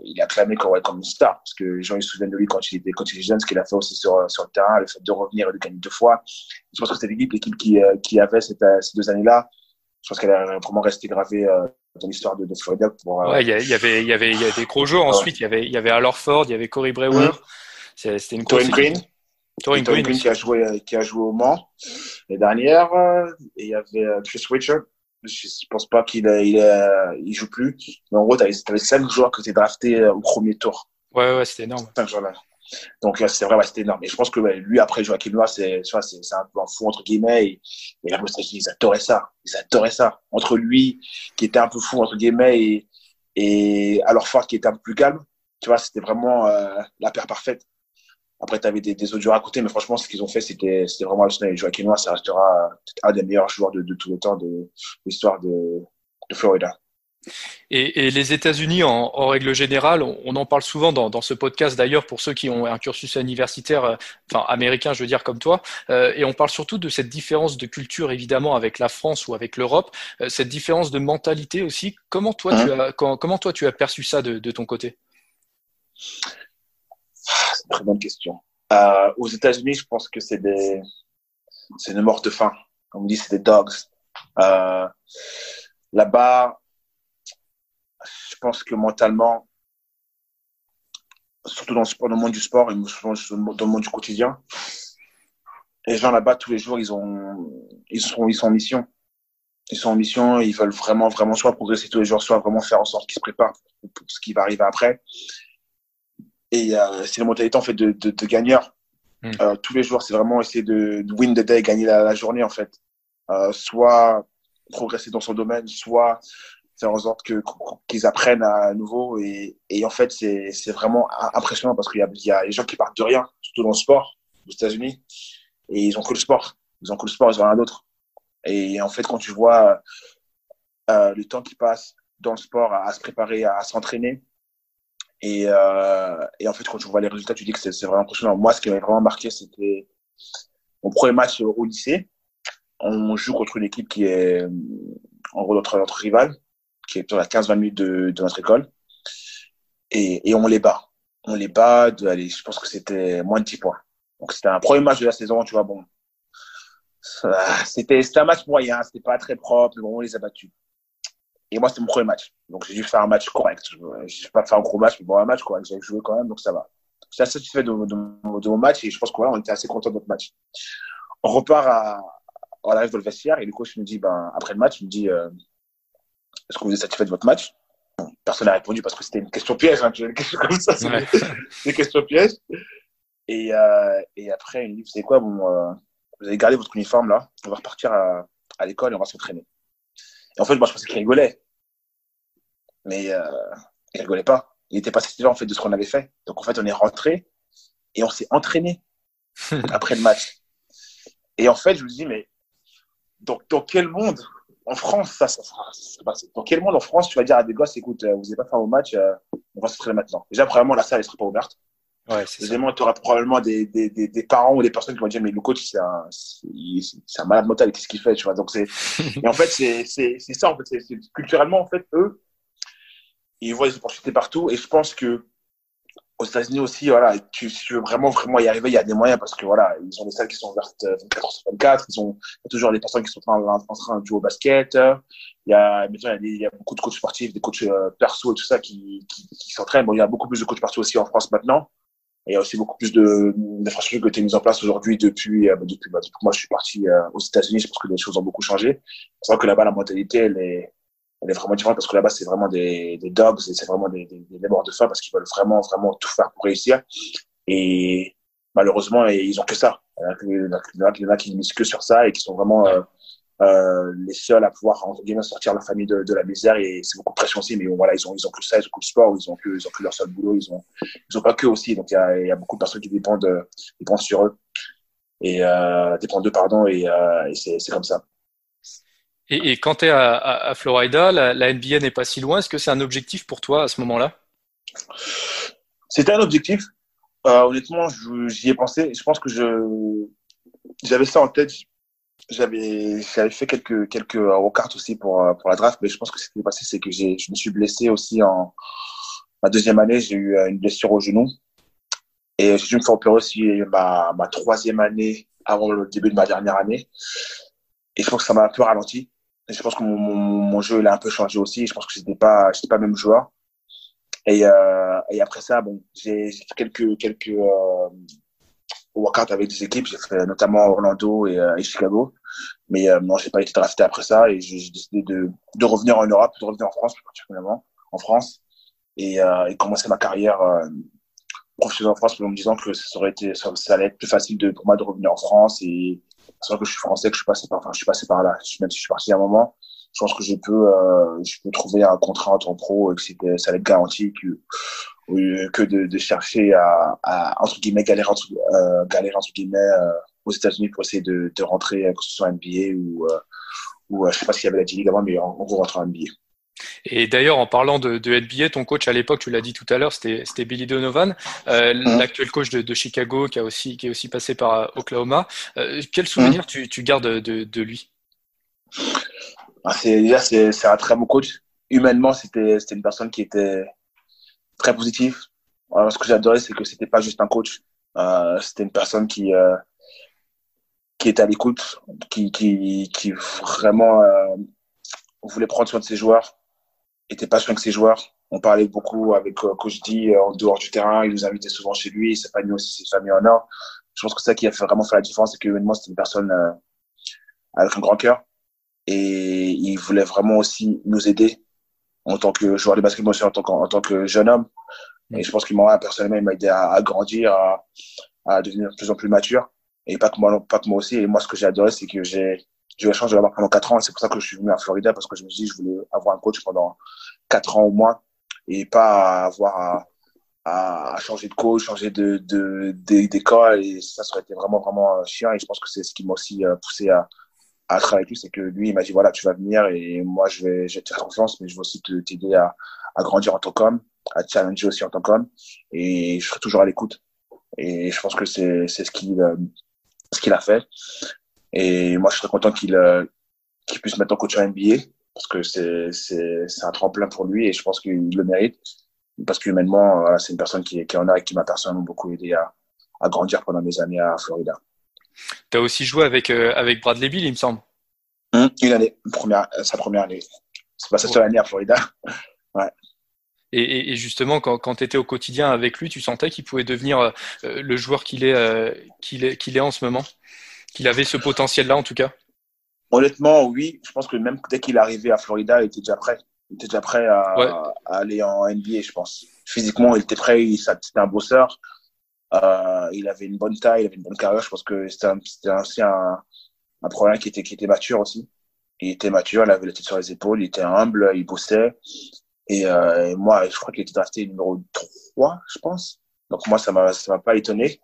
il est acclamé comme, comme une star. Parce que les gens, ils se souviennent de lui quand il était, quand il était jeune, ce qu'il a fait aussi sur, sur le terrain, le fait de revenir et de gagner deux fois. Je pense que c'était l'équipe, l'équipe qui, euh, qui avait euh, ces deux années-là. Je pense qu'elle a vraiment resté gravée euh, dans l'histoire de, de, Florida. Pour, euh... ouais, il y, avait, il y avait, il y avait des gros joueurs. Ensuite, il y avait, il y avait Al Horford, il y avait Corey Brewer. Mmh. C'était une Green. Torin Green, qui a joué qui a joué au Mans l'année dernière. Et il y avait Chris Richard. Je pense pas qu'il il, il joue plus. Mais en gros, tu avais, cinq joueurs qui étaient draftés au premier tour. Ouais, ouais, c'était énorme. Cinq joueurs là. Donc c'est vrai, c'était énorme. Et je pense que lui, après Joachim Noah, c'est un peu un fou, entre guillemets. Et, la ils adoraient ça. Ils adoraient ça. Entre lui, qui était un peu fou, entre guillemets, et, et alors Ford, qui était un peu plus calme, tu vois, c'était vraiment euh, la paire parfaite. Après, tu avais des, des, autres à côté, mais franchement, ce qu'ils ont fait, c'était vraiment hallucinant. Et Joachim Noah, ça restera un des meilleurs joueurs de, de tous les temps de l'histoire de, de Florida. Et, les États-Unis, en, règle générale, on, en parle souvent dans, ce podcast d'ailleurs pour ceux qui ont un cursus universitaire, euh, enfin américain, je veux dire comme toi, euh, et on parle surtout de cette différence de culture évidemment avec la France ou avec l'Europe, euh, cette différence de mentalité aussi. Comment toi, tu hein as, comment toi tu as perçu ça de, ton côté? C'est une très bonne question. aux États-Unis, je pense que c'est des, c'est une mort de faim. Comme on dit, c'est des dogs. Là-bas, pense que mentalement, surtout dans le, monde du sport et dans le monde du quotidien, les gens là-bas, tous les jours, ils, ont, ils, sont, ils sont en mission. Ils sont en mission, ils veulent vraiment, vraiment soit progresser tous les jours, soit vraiment faire en sorte qu'ils se préparent pour, ce qui va arriver après. Et euh, c'est la mentalité en fait de, de, de gagneur. Hmm. Euh, tous les jours, c'est vraiment essayer de, win the day, gagner la, journée en fait. Euh, soit progresser dans son domaine, soit faire en sorte que qu'ils apprennent à nouveau et, et en fait c'est c'est vraiment impressionnant parce qu'il y a il y a des gens qui partent de rien surtout dans le sport aux États-Unis et ils ont que le sport ils ont que le sport ils ont rien d'autre. Et en fait quand tu vois euh, le temps qui passe dans le sport à, se préparer à, s'entraîner et, euh, et en fait quand tu vois les résultats tu dis que c'est vraiment impressionnant. Moi ce qui m'avait vraiment marqué c'était mon premier match au lycée. On joue contre une équipe qui est en gros notre, notre rival qui est la 15-20 minutes de, notre école. Et, on les bat. On les bat, je pense que c'était moins de 10 points. Donc c'était un premier match de la saison, tu vois, bon. C'était un match moyen, c'était pas très propre, mais bon, on les a battus. Et moi, c'était mon premier match. Donc j'ai dû faire un match correct. Je ne vais pas faire un gros match, mais bon, un match correct. J'ai joué quand même, donc ça va. J'étais assez satisfait de, mon match et je pense qu'on on était assez content de notre match. On repart à, on arrive dans le vestiaire et le coach me dit, ben, après le match, il me dit, euh, est-ce que vous êtes satisfait de votre match? Personne n'a répondu parce que c'était une question piège. Hein, une question comme ça, c'est une *laughs* question piège. Et, euh, et après, il me dit, vous savez quoi, bon, euh, vous allez garder votre uniforme là, on va repartir à, à l'école et on va s'entraîner. Et en fait, moi, je pensais qu'il rigolait. Mais euh, il rigolait pas. Il était pas satisfait en fait de ce qu'on avait fait. Donc en fait, on est rentré et on s'est entraîné *laughs* après le match. Et en fait, je me dis, mais dans, dans quel monde en France, ça, ça, Dans quel monde en France tu vas dire à des gosses, écoute, euh, vous n'avez pas fait au match, euh, on va se traîner maintenant. Déjà, premièrement, la salle ne sera pas ouverte. Ouais, Deuxièmement, tu auras probablement des, des, des, des, parents ou des personnes qui vont dire, mais le coach, c'est un, c'est un malade mental, qu'est-ce qu'il fait, tu vois. Donc, c'est, *laughs* et en fait, c'est, ça, en fait. Culturellement, en fait, eux, ils voient les opportunités partout. Et je pense que aux États-Unis aussi, voilà, tu, si tu veux vraiment, vraiment y arriver, il y a des moyens parce que voilà, ils ont des salles qui sont ouvertes 24 euh, sur 24, ils ont toujours des personnes qui sont en, en train de jouer au basket. Il y a, il y a, il y a beaucoup de coachs sportifs, des coachs euh, perso et tout ça qui, qui, qui s'entraînent. Bon, il y a beaucoup plus de coachs partout aussi en France maintenant. Et il y a aussi beaucoup plus de d'infrastructures qui ont été mises en place aujourd'hui depuis, euh, depuis, bah, depuis moi je suis parti aux États-Unis. Je pense que les choses ont beaucoup changé. C'est vrai que là-bas, la mentalité, elle est, elle est vraiment différente parce que là-bas, c'est vraiment des, des dogs et c'est vraiment des, des, des morts de faim parce qu'ils veulent vraiment, vraiment tout faire pour réussir. Et malheureusement, ils ont que ça. Il y en a qui misent que sur ça et qui sont vraiment euh, euh, les seuls à pouvoir, entre guillemets, sortir leur famille de, de la misère. Et c'est beaucoup de pression aussi. Mais bon, voilà, ils ont, ils ont que ça, ils ont que le sport, ils ont que, ils ont que leur seul boulot, ils ont, ils ont pas que aussi. Donc, il y a, il y a beaucoup de personnes qui dépendent, dépendent sur eux et euh, dépendent d'eux, pardon. Et, euh, et c'est comme ça. Et, quand tu es à, à, Florida, la, NBA n'est pas si loin. Est-ce que c'est un objectif pour toi à ce moment-là? C'était un objectif. Euh, honnêtement, j'y ai pensé. Je pense que je j'avais ça en tête. J'avais fait quelques quelques cartes aussi pour pour la draft, mais je pense que ce qui s'est passé, c'est que je me suis blessé aussi en ma deuxième année. J'ai eu une blessure au genou et j'ai dû me faire opérer aussi ma ma troisième année avant le début de ma dernière année. Et je pense que ça m'a un peu ralenti je pense que mon, mon, jeu il a un peu changé aussi. Je pense que j'étais pas j'étais pas même joueur. Et, euh, et après ça, bon, j'ai quelques quelques euh, workout avec des équipes. J'ai fait notamment Orlando et, et Chicago. Mais non, j'ai pas été drafté après ça et j'ai décidé de, de revenir en Europe, de revenir en France particulièrement, en France, et, et commencer ma carrière professionnelle en France, en me disant que ça aurait été, ça, allait être plus facile de, pour moi de revenir en France et c'est que je suis français, que je suis passé par, enfin, je suis passé par là. Même si je suis parti à un moment, je pense que je peux, euh, je peux trouver un contrat en que pro et que ça allait être garanti que, que de, chercher à, entre guillemets, galérer entre, euh, galérer entre guillemets, euh, aux États-Unis pour essayer de, rentrer, que ce soit NBA ou, ou je sais pas s'il y avait la G-League avant, mais en gros, rentrer en NBA. Et d'ailleurs, en parlant de, de, NBA, ton coach à l'époque, tu l'as dit tout à l'heure, c'était Billy Donovan, euh, mmh. l'actuel coach de, de, Chicago, qui a aussi qui est aussi passé par euh, Oklahoma. Euh, quel souvenir mmh. tu, tu, gardes de, de lui? Ah, C'est déjà c'est un très bon coach. Humainement, c'était c'était une personne qui était très positive. Alors, ce que j'adorais, c'est que c'était pas juste un coach. Euh, c'était une personne qui qui était à l'écoute, qui, qui qui vraiment voulait prendre soin de ses joueurs était passionné avec ses joueurs. On parlait beaucoup avec euh, Coach D euh, en dehors du terrain. Il nous invitait souvent chez lui. Sa famille aussi, ses familles en or. Je pense que ça qui a fait vraiment fait la différence, c'est que moi, c'était une personne euh, avec un grand cœur. Et il voulait vraiment aussi nous aider en tant que joueur de basketball, aussi en tant que, en tant que jeune homme. Et je pense qu'il m'a personnellement, il m'a aidé à, à grandir, à, à, devenir de plus en plus mature. Et pas que moi, pas que moi aussi. Et moi, ce que j'ai adoré, c'est que j'ai j'ai eu la chance de l'avoir pendant quatre ans. C'est pour ça que je suis venu à Florida parce que je me suis dit, je voulais avoir un coach pendant quatre ans au moins et pas avoir à, changer de coach, changer de, de, d'école et ça, ça aurait été vraiment, vraiment chiant et je pense que c'est ce qui m'a aussi euh, poussé à, à travailler avec lui, c'est que lui, il m'a dit, voilà, tu vas venir et moi, je vais, je vais te faire confiance, mais je vais aussi t'aider à, à grandir en tant qu'homme, à te challenger aussi en tant qu'homme et je serai toujours à l'écoute. Et je pense que c'est, c'est ce qu'il, euh, ce qu'il a fait. Et moi, je serais content qu'il euh, qu'il puisse mettre en coach en NBA parce que c'est un tremplin pour lui et je pense qu'il le mérite parce qu'humainement, voilà, c'est une personne qui qui en a et qui m'a personnellement beaucoup aidé à, à grandir pendant mes années à Florida. Tu as aussi joué avec, euh, avec Bradley Bill, il me semble. Mmh, une année, première, sa première année. C'est pas sa seule année à Florida. ouais. Et, et, justement, quand, quand tu étais au quotidien avec lui, tu sentais qu'il pouvait devenir euh, le joueur qu'il est, euh, qu'il est, qu'il est en ce moment? Qu'il avait ce potentiel-là en tout cas Honnêtement, oui. Je pense que même dès qu'il est arrivé à Florida, il était déjà prêt. Il était déjà prêt à, ouais. à aller en NBA, je pense. Physiquement, il était prêt. C'était un bosseur. Euh, il avait une bonne taille, il avait une bonne carrière. Je pense que c'était aussi un, un problème qui était, qui était mature aussi. Il était mature, il avait la tête sur les épaules, il était humble, il bossait. Et, euh, et moi, je crois qu'il était drafté numéro 3, je pense. Donc moi, ça m'a, ça m'a pas étonné.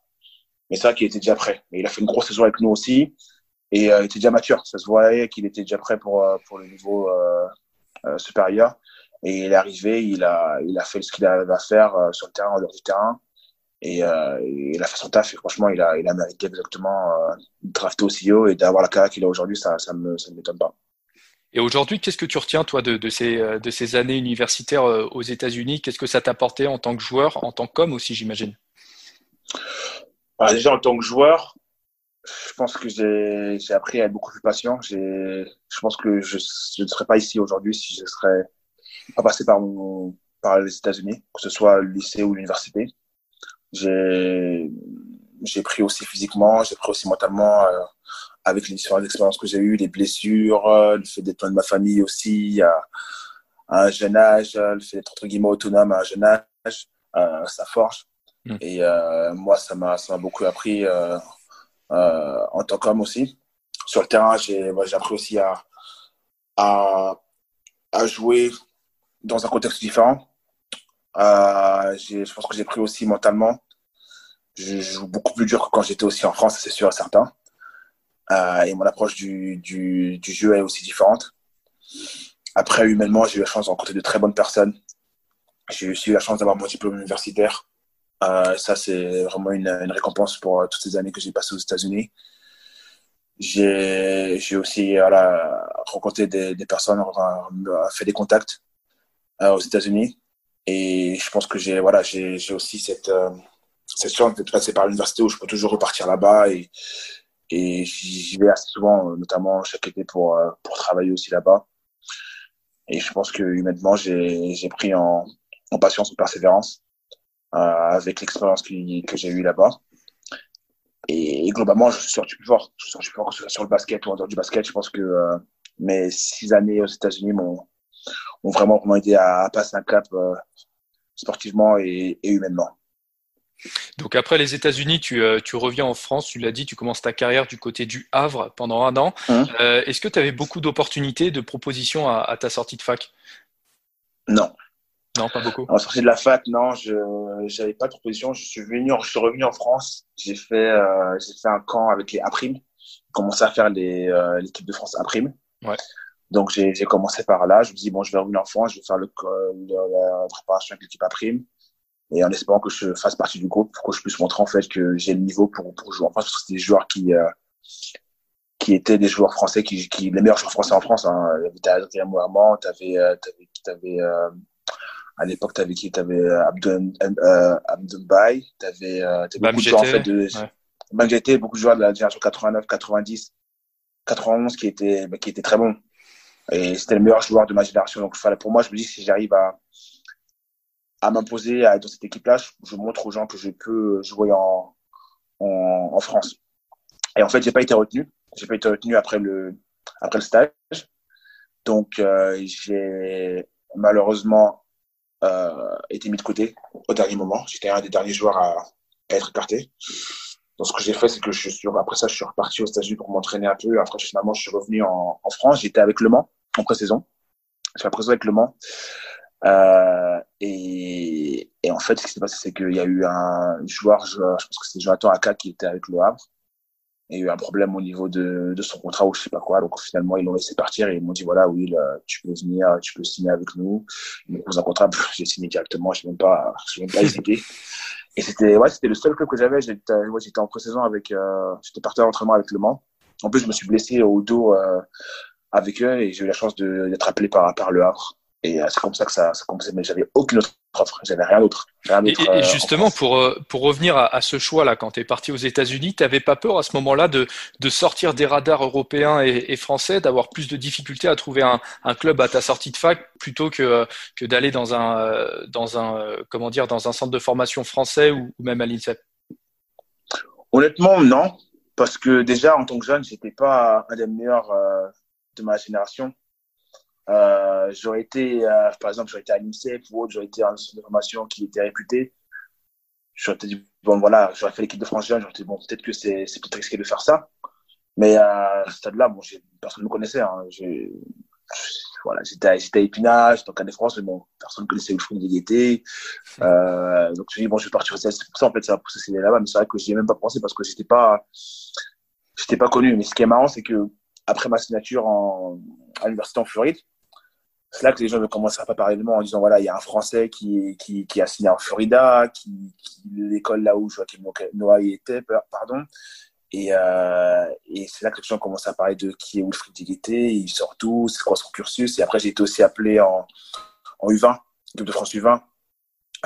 Mais c'est vrai qu'il était déjà prêt. Et il a fait une grosse saison avec nous aussi. Et euh, il était déjà mature. Ça se voyait qu'il était déjà prêt pour, euh, pour le niveau euh, supérieur. Et il est arrivé, il a, il a fait ce qu'il avait à faire sur le terrain, en dehors du terrain. Et, euh, il a fait son taf. Et franchement, il a, il a mérité exactement de drafter aussi haut et d'avoir la carrière qu'il a aujourd'hui. Ça, ça me, m'étonne pas. Et aujourd'hui, qu'est-ce que tu retiens, toi, de, de, ces, de ces années universitaires aux États-Unis? Qu'est-ce que ça t'a apporté en tant que joueur, en tant qu'homme aussi, j'imagine? Déjà, en tant que joueur, je pense que j'ai appris à être beaucoup plus patient. Je pense que je, ne serais pas ici aujourd'hui si je serais pas passé par, mon, par les États-Unis, que ce soit le lycée ou l'université. J'ai pris aussi physiquement, j'ai pris aussi mentalement euh, avec les différentes expériences que j'ai eues, les blessures, euh, le fait d'être loin de ma famille aussi à, à, un jeune âge, le fait d'être entre guillemets autonome à un jeune âge, euh, ça forge. Mm. Et euh, moi, ça m'a beaucoup appris euh, euh, en tant qu'homme aussi. Sur le terrain, j'ai appris aussi à, à, jouer dans un contexte différent. Je pense que j'ai pris aussi mentalement. Je joue beaucoup plus dur que quand j'étais aussi en France, c'est sûr et certain. Et mon approche du, du, du, jeu est aussi différente. Après, humainement, j'ai eu la chance de rencontrer de très bonnes personnes. J'ai aussi eu la chance d'avoir mon diplôme universitaire. Euh, ça, c'est vraiment une, récompense pour euh, toutes ces années que j'ai passées aux États-Unis. J'ai aussi voilà, rencontré des, personnes, fait des contacts euh, aux États-Unis. Et je pense que j'ai voilà, aussi cette, euh, chance d'être passé par l'université où je peux toujours repartir là-bas. Et, j'y vais assez souvent, notamment chaque été pour, euh, pour travailler aussi là-bas. Et je pense que humainement, j'ai pris en, en patience, en persévérance. Euh, avec l'expérience que j'ai eue là-bas. et, globalement, je suis sorti plus fort. Je suis sorti plus fort sur le basket ou en dehors du basket. Je pense que euh, mes six années aux États-Unis m'ont vraiment, vraiment aidé à, passer un cap euh, sportivement et, humainement. Donc après les États-Unis, tu, euh, tu, reviens en France, tu l'as dit, tu commences ta carrière du côté du Havre pendant un an. Hein Est-ce que tu avais beaucoup d'opportunités, de propositions à, à, ta sortie de fac? Non, non, pas beaucoup. En sortie de la fac, non, je n'avais pas de proposition. Je suis venu, je suis revenu en France. J'ai fait, euh, j'ai fait un camp avec les Aprim. J'ai commencé à faire euh, l'équipe de France Aprim. Ouais. Donc j'ai commencé par là. Je me dis bon, je vais revenir en France, je vais faire le, la préparation avec l'équipe Aprim et en espérant que je fasse partie du groupe pour que je puisse montrer en fait que j'ai le niveau pour, pour jouer en France. Parce que c'était des joueurs qui euh, qui étaient des joueurs français, qui, qui les meilleurs joueurs français en France. Hein. Tu avais Adrien Mohamed, tu avais, avais, avais euh, à l'époque, tu avais qui Tu avais euh, Abdon, euh, tu avais, euh, beaucoup de joueurs en fait, de. Ouais. beaucoup de joueurs de la génération 89, 90, 91 qui étaient, qui étaient très bons. Et c'était le meilleur joueur de ma génération. Donc, pour moi, je me dis que si j'arrive à, à m'imposer dans cette équipe-là, je, montre aux gens que je peux jouer en, en, en France. Et en fait, j'ai pas été retenu. J'ai pas été retenu après le, après le stage. Donc, euh, j'ai malheureusement euh, été mis de côté au dernier moment. J'étais un des derniers joueurs à, être écarté. Donc, ce que j'ai fait, c'est que je suis, après ça, je suis reparti aux États-Unis pour m'entraîner un peu. Après, finalement, je suis revenu en, France. J'étais avec Le Mans en pré-saison. J'ai pré-saison avec Le Mans. Euh, et, et, en fait, ce qui s'est passé, c'est qu'il y a eu un joueur, je, pense que c'était Jonathan Aka qui était avec Le Havre. Il y a eu un problème au niveau de, son contrat ou je sais pas quoi. Donc finalement, ils l'ont laissé partir et ils m'ont dit voilà, oui, tu peux venir, tu peux signer avec nous. Ils m'ont posé un contrat, *laughs* j'ai signé directement, je même pas, même pas hésité. Et c'était, ouais, le seul club que j'avais. J'étais, en pré-saison avec, euh, j'étais parti en entraînement avec Le Mans. En plus, je me suis blessé au dos euh, avec eux et j'ai eu la chance d'être appelé par, par Le Havre. Et euh, c'est comme ça que ça, ça commençait. Mais j'avais aucune autre offre. J'avais rien d'autre. Et, euh, justement, pour, euh, pour revenir à, ce choix-là, quand tu es parti aux États-Unis, tu n'avais pas peur à ce moment-là de, de sortir des radars européens et, français, d'avoir plus de difficultés à trouver un, un, club à ta sortie de fac plutôt que, que d'aller dans un, dans, un, comment dire, dans un centre de formation français ou, même à l'INSEP? Honnêtement, non. Parce que déjà, en tant que jeune, j'étais pas un des meilleurs de ma génération. Euh, j'aurais été, euh, par exemple, j'aurais été à l'IMSEC ou autre, j'aurais été centre de formation qui était réputé. J'aurais dit, bon, voilà, j'aurais fait l'équipe de France Jeune, j'aurais dit, bon, peut-être que c'est peut-être risqué de faire ça. Mais à ce stade-là, bon, personne ne me connaissait. Hein. Voilà, j'étais à Épinage, j'étais en Canet France, mais bon, personne ne connaissait le fond de gaieté. Euh, donc, je me dis, bon, je vais partir C'est pour ça, en fait, ça a poussé là-bas. Mais c'est vrai que j'y ai même pas pensé parce que j'étais pas, j'étais pas connu. Mais ce qui est marrant, c'est que après ma signature en, à l'université en Floride, c'est là que les gens me commencent à pas parler de moi en disant voilà, il y a un Français qui, qui, qui a signé en Florida, qui, qui l'école là où Joachim Noah était, pardon. Et, euh, et c'est là que les gens commencent à parler de qui est Wilfried Digité, il sort d'où, c'est quoi son cursus. Et après, j'ai été aussi appelé en, en U20, de France U20.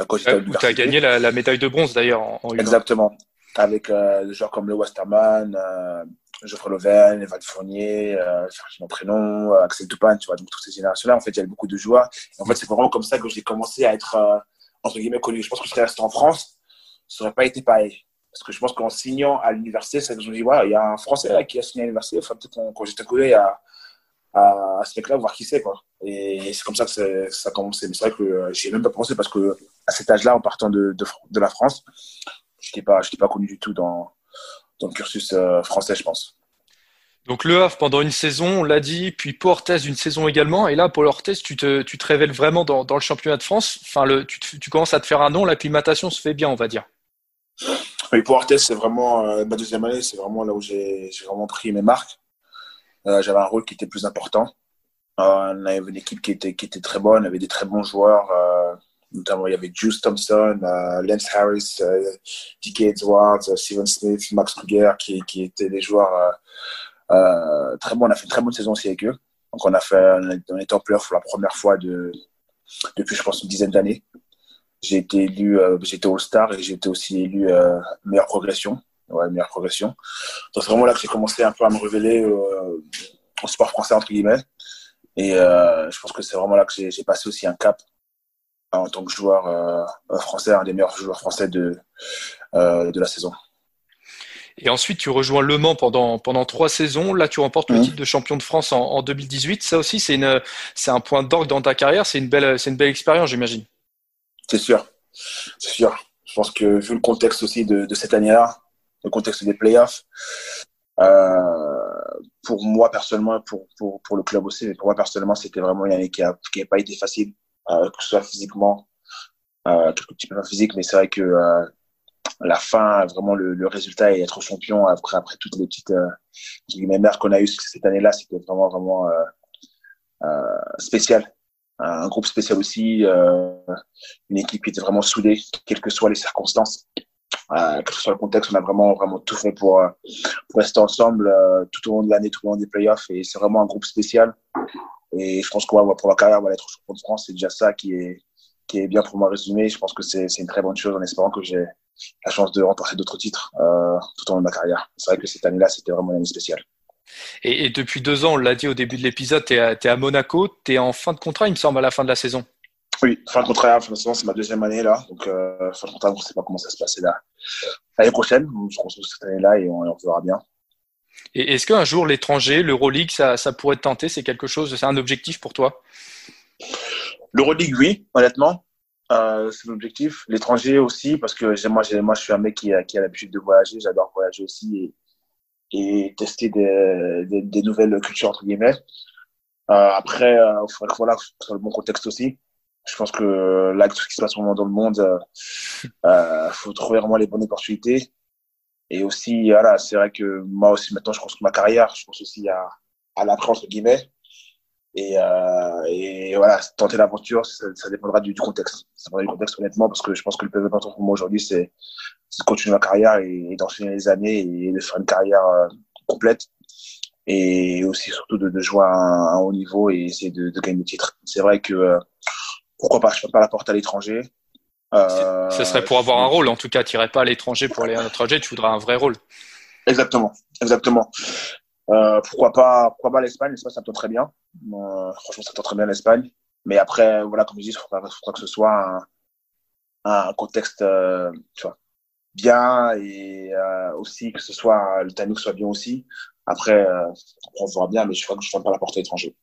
Quand euh, où tu as gagné la, la, médaille de bronze d'ailleurs en, U20. Exactement. Avec euh, des joueurs comme le Westerman, euh, Geoffrey Lauvergne, Val Fournier, euh, mon prénom, euh, Axel Toupane, tu vois, donc toutes ces générations-là, en fait, il y avait beaucoup de joueurs. en fait, c'est vraiment comme ça que j'ai commencé à être, euh, entre guillemets, connu. Je pense que je serais resté en France, ça n'aurait pas été pareil. Parce que je pense qu'en signant à l'université, c'est que je me dis, il y a un Français là qui a signé à l'université, enfin, peut-être j'étais collé à, ce mec-là, voir qui c'est, quoi. Et c'est comme ça que ça a commencé. Mais c'est vrai que euh, j'y ai même pas pensé parce que à cet âge-là, en partant de la France, je n'étais pas, pas connu du tout dans, dans le cursus euh, français, je pense. Donc Le Havre pendant une saison, on l'a dit, puis Pau Orthez une saison également. Et là, Paul Orthez, tu te, tu te révèles vraiment dans, dans le championnat de France. Enfin, le, tu, tu, commences à te faire un nom, l'acclimatation se fait bien, on va dire. Oui, Pau Orthez, c'est vraiment euh, ma deuxième année, c'est vraiment là où j'ai vraiment pris mes marques. Euh, J'avais un rôle qui était plus important. Euh, on avait une équipe qui était, qui était très bonne, on avait des très bons joueurs. Euh, Notamment, il y avait Juice Thompson, euh, Lance Harris, euh, DK Edwards, euh, Steven Smith, Max Kruger, qui, étaient des joueurs très bons. On a fait une très bonne saison aussi avec eux. Donc, on a fait, en pleurs pour la première fois de, depuis, je pense, une dizaine d'années. J'ai été élu, été All-Star et j'ai été aussi élu meilleure progression. Ouais, meilleure progression. Donc, c'est vraiment là que j'ai commencé un peu à me révéler au sport français, entre guillemets. Et je pense que c'est vraiment là que j'ai passé aussi un cap en tant que joueur euh, français, un des meilleurs joueurs français de, euh, de la saison. Et ensuite, tu rejoins Le Mans pendant, pendant trois saisons. Là, tu remportes le Mhm. titre de champion de France en, en 2018. Ça aussi, c'est une, c'est un point d'orgue dans ta carrière. C'est une belle, c'est une belle expérience, j'imagine. C'est sûr. C'est sûr. Je pense que vu le contexte aussi de, de cette année-là, le contexte des playoffs, euh, pour moi personnellement, pour, pour, pour le club aussi, mais pour moi personnellement, c'était vraiment une année qui n'a qui a pas été facile, euh, que ce soit physiquement, euh, quelques petits peu physique, mais c'est vrai que euh, la fin, vraiment le, résultat et être champion après, après toutes les petites euh, qu'on a eues cette année-là, c'était vraiment, vraiment euh, spécial. Un groupe spécial aussi, une équipe qui était vraiment soudée, quelles que soient les circonstances, quel que soit le contexte, on a vraiment, vraiment tout fait pour, rester ensemble tout au long de l'année, tout au long des playoffs. Et c'est vraiment un groupe spécial. Et je pense qu'on va, pour ma carrière, on va être champion de France. C'est déjà ça qui est, qui est bien pour moi résumé. Je pense que c'est une très bonne chose en espérant que j'ai la chance de remporter d'autres titres euh, tout au long de ma carrière. C'est vrai que cette année-là, c'était vraiment une année spéciale. Et, et depuis deux ans, on l'a dit au début de l'épisode, tu es, à Monaco. Tu es en fin de contrat, il me semble, à la fin de la saison. Oui, fin de contrat, fin de saison, c'est ma deuxième année là. Donc, euh, fin de contrat, on ne sait pas comment ça se passer là. L'année prochaine, je construis cette année-là et on, on verra bien. Et est-ce qu'un jour, l'étranger, l'Euroleague, ça, ça pourrait te tenter? C'est quelque chose, c'est un objectif pour toi? L'Euroleague, oui, honnêtement. Euh, c'est l'objectif. L'étranger aussi, parce que moi, moi, je suis un mec qui a, qui a l'habitude de voyager. J'adore voyager aussi et, et tester des, des, des nouvelles cultures, entre guillemets. Euh, après, il faudrait que voilà, sur le bon contexte aussi. Je pense que là, tout ce qui se passe au moment dans le monde, euh, euh, faut trouver vraiment les bonnes opportunités. Et aussi, voilà, c'est vrai que moi aussi, maintenant, je construis ma carrière. Je pense aussi à, à l'après, entre guillemets. Et, euh, et voilà, tenter l'aventure, ça, ça dépendra du, contexte. Ça dépendra du contexte, honnêtement, parce que je pense que le plus important pour moi aujourd'hui, c'est de continuer ma carrière et, et d'enchaîner les années et de faire une carrière euh, complète. Et aussi, surtout, de, de jouer à un, haut niveau et essayer de, de gagner le titre. C'est vrai que, euh, pourquoi pas, je ne pas la porte à l'étranger. Euh, Ce serait pour avoir un rôle, en tout cas, tu n'irais pas à l'étranger pour aller à l'étranger, tu voudras un vrai rôle. Exactement, exactement. Euh, pourquoi pas, pourquoi pas l'Espagne? L'Espagne, ça me très bien. Euh, franchement, ça me très bien l'Espagne. Mais après, voilà, comme je dis, il faudra, faudra que ce soit un, un contexte, euh, tu vois, bien et euh, aussi que ce soit le timing soit bien aussi. Après, euh, on verra bien, mais je crois que je ne pas la porte à l'étranger.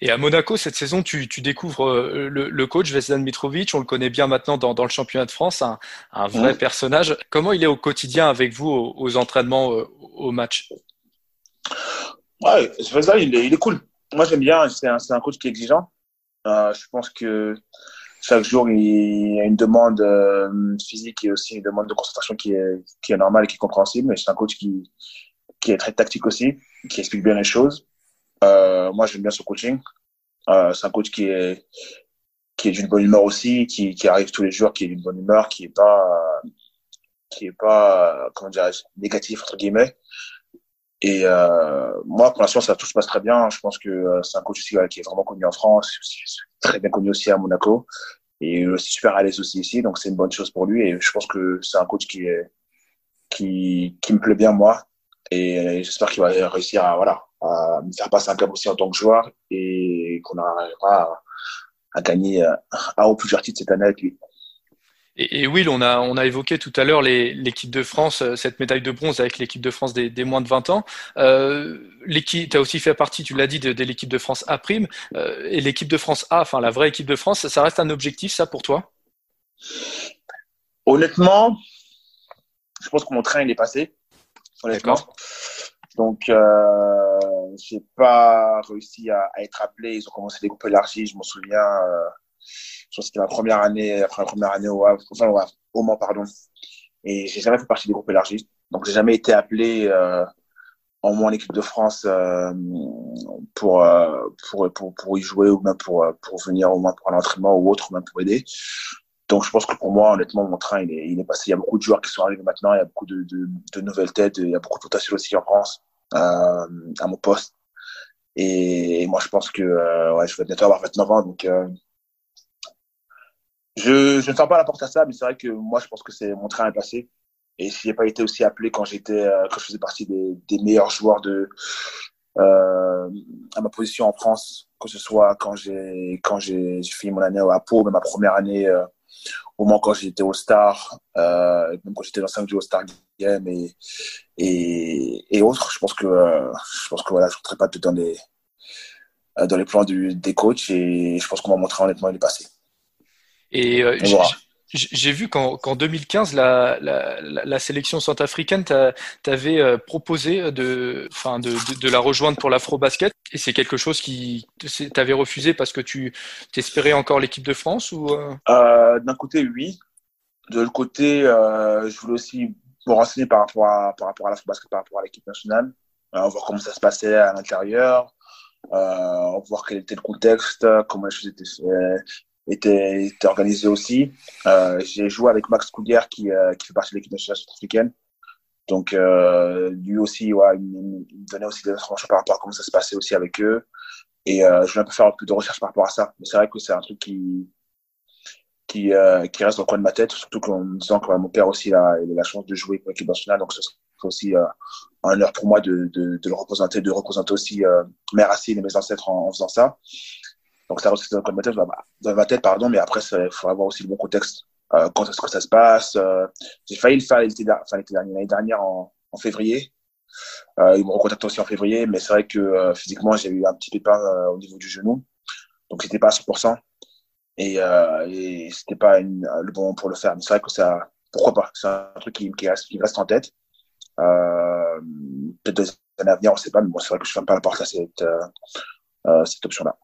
Et à Monaco, cette saison, tu, tu découvres euh, le, le, coach Vesdan Mitrovic. On le connaît bien maintenant dans, dans le championnat de France, un, un vrai mmh. personnage. Comment il est au quotidien avec vous aux, aux entraînements, aux, aux matchs Ouais, Vesdan, il est, il est cool. Moi, j'aime bien. C'est un, un, coach qui est exigeant. Euh, je pense que chaque jour, il y a une demande euh, physique et aussi une demande de concentration qui est, qui est normale et qui est compréhensible. Mais c'est un coach qui, qui est très tactique aussi, qui explique bien les choses. Euh, moi, j'aime bien son coaching. Euh, c'est un coach qui est qui est d'une bonne humeur aussi, qui, qui arrive tous les jours, qui est d'une bonne humeur, qui est pas qui est pas comment dire négatif entre guillemets. Et euh, moi, pour l'instant, ça tout se passe très bien. Je pense que c'est un coach aussi qui est vraiment connu en France, très bien connu aussi à Monaco, et aussi super à l'aise aussi ici. Donc c'est une bonne chose pour lui. Et je pense que c'est un coach qui est qui qui me plaît bien moi. Et j'espère qu'il va réussir à voilà à me faire passer un cap aussi en tant que joueur et qu'on arrivera à, à gagner un ou plusieurs titres cette année avec lui. Et, et Will, on a, on a évoqué tout à l'heure l'équipe de France, cette médaille de bronze avec l'équipe de France des, des, moins de 20 ans. Euh, tu as aussi fait partie, tu l'as dit, de, de l'équipe de France A'. Euh, et l'équipe de France A, enfin la vraie équipe de France, ça, ça reste un objectif, ça, pour toi? Honnêtement, je pense que mon train, il est passé. Honnêtement. Donc, euh, j'ai pas réussi à, être appelé. Ils ont commencé des groupes élargis. Je m'en souviens. Euh, je pense que c'était ma première année, après la première année au Havre, enfin au, Havre, au Mans, pardon. Et j'ai jamais fait partie des groupes élargis. Donc, j'ai jamais été appelé euh, en moins en équipe de France euh, pour, pour, pour, pour, y jouer ou même pour, pour venir au moins pour un entraînement ou autre, ou même pour aider. Donc, je pense que pour moi, honnêtement, mon train, il est, il est passé. Il y a beaucoup de joueurs qui sont arrivés maintenant. Il y a beaucoup de nouvelles têtes. Il y a beaucoup de potentiel aussi en France euh, à mon poste. Et, moi, je pense que euh, ouais, je vais bientôt avoir 29 ans. Donc, euh, je, ne ferme pas la porte à ça, mais c'est vrai que moi, je pense que c'est mon train est passé. Et s'il n'ai pas été aussi appelé quand j'étais, quand je faisais partie des, meilleurs joueurs de à ma position en France, que ce soit quand j'ai quand j'ai fini mon année à Pau, même ma première année au moins quand j'étais au Star, euh, même quand j'étais dans 5 jours au Star Game et, et, et autres. Je pense que, euh, je pense que voilà, je ne rentrerai pas tout dans les, euh, dans les plans du, des coachs et je pense qu'on va montrer honnêtement les passé. Et euh, j'ai vu qu'en 2015, la, la, la sélection centrafricaine t'avait euh, proposé de, de, la rejoindre pour l'afro-basket. Et c'est quelque chose qui t'avait refusé parce que tu t'espérais encore l'équipe de France ou euh... euh, D'un côté, oui. De l'autre côté, euh, je voulais aussi me renseigner par rapport à, l'afro-basket, par rapport à l'équipe nationale, euh, voir comment ça se passait à l'intérieur, voir quel était le contexte, comment les choses étaient faites était, était organisé aussi. Euh, j'ai joué avec Max Couguer qui, euh, qui fait partie de l'équipe nationale sud-africaine. Donc euh, lui aussi, ouais, il, me donnait aussi des informations par rapport à comment ça se passait aussi avec eux. Et euh, je voulais un peu faire un peu de recherche par rapport à ça. Mais c'est vrai que c'est un truc qui qui, euh, qui reste dans le coin de ma tête, surtout qu'en me disant que mon père aussi a, il a la chance de jouer pour l'équipe nationale, donc ce serait aussi euh, un honneur pour moi de, de, de, le représenter, de représenter aussi mes racines et mes ancêtres en faisant ça. Donc ça reste dans ma tête, dans pardon, mais après, il faut avoir aussi le bon contexte. Euh, quand est-ce que ça se passe euh, J'ai failli le faire l'été l'année dernière en, en février. Euh, ils m'ont recontacté aussi en février, mais c'est vrai que euh, physiquement, j'ai eu un petit pépin au niveau du genou. Donc, c'était pas à 100%. Et, et c'était pas le bon moment pour le faire. Mais c'est vrai que ça, pourquoi pas? C'est un truc qui, reste, en tête. Peut-être des années à venir, on sait pas, mais bon, c'est vrai que je ferme pas la porte à cette option-là.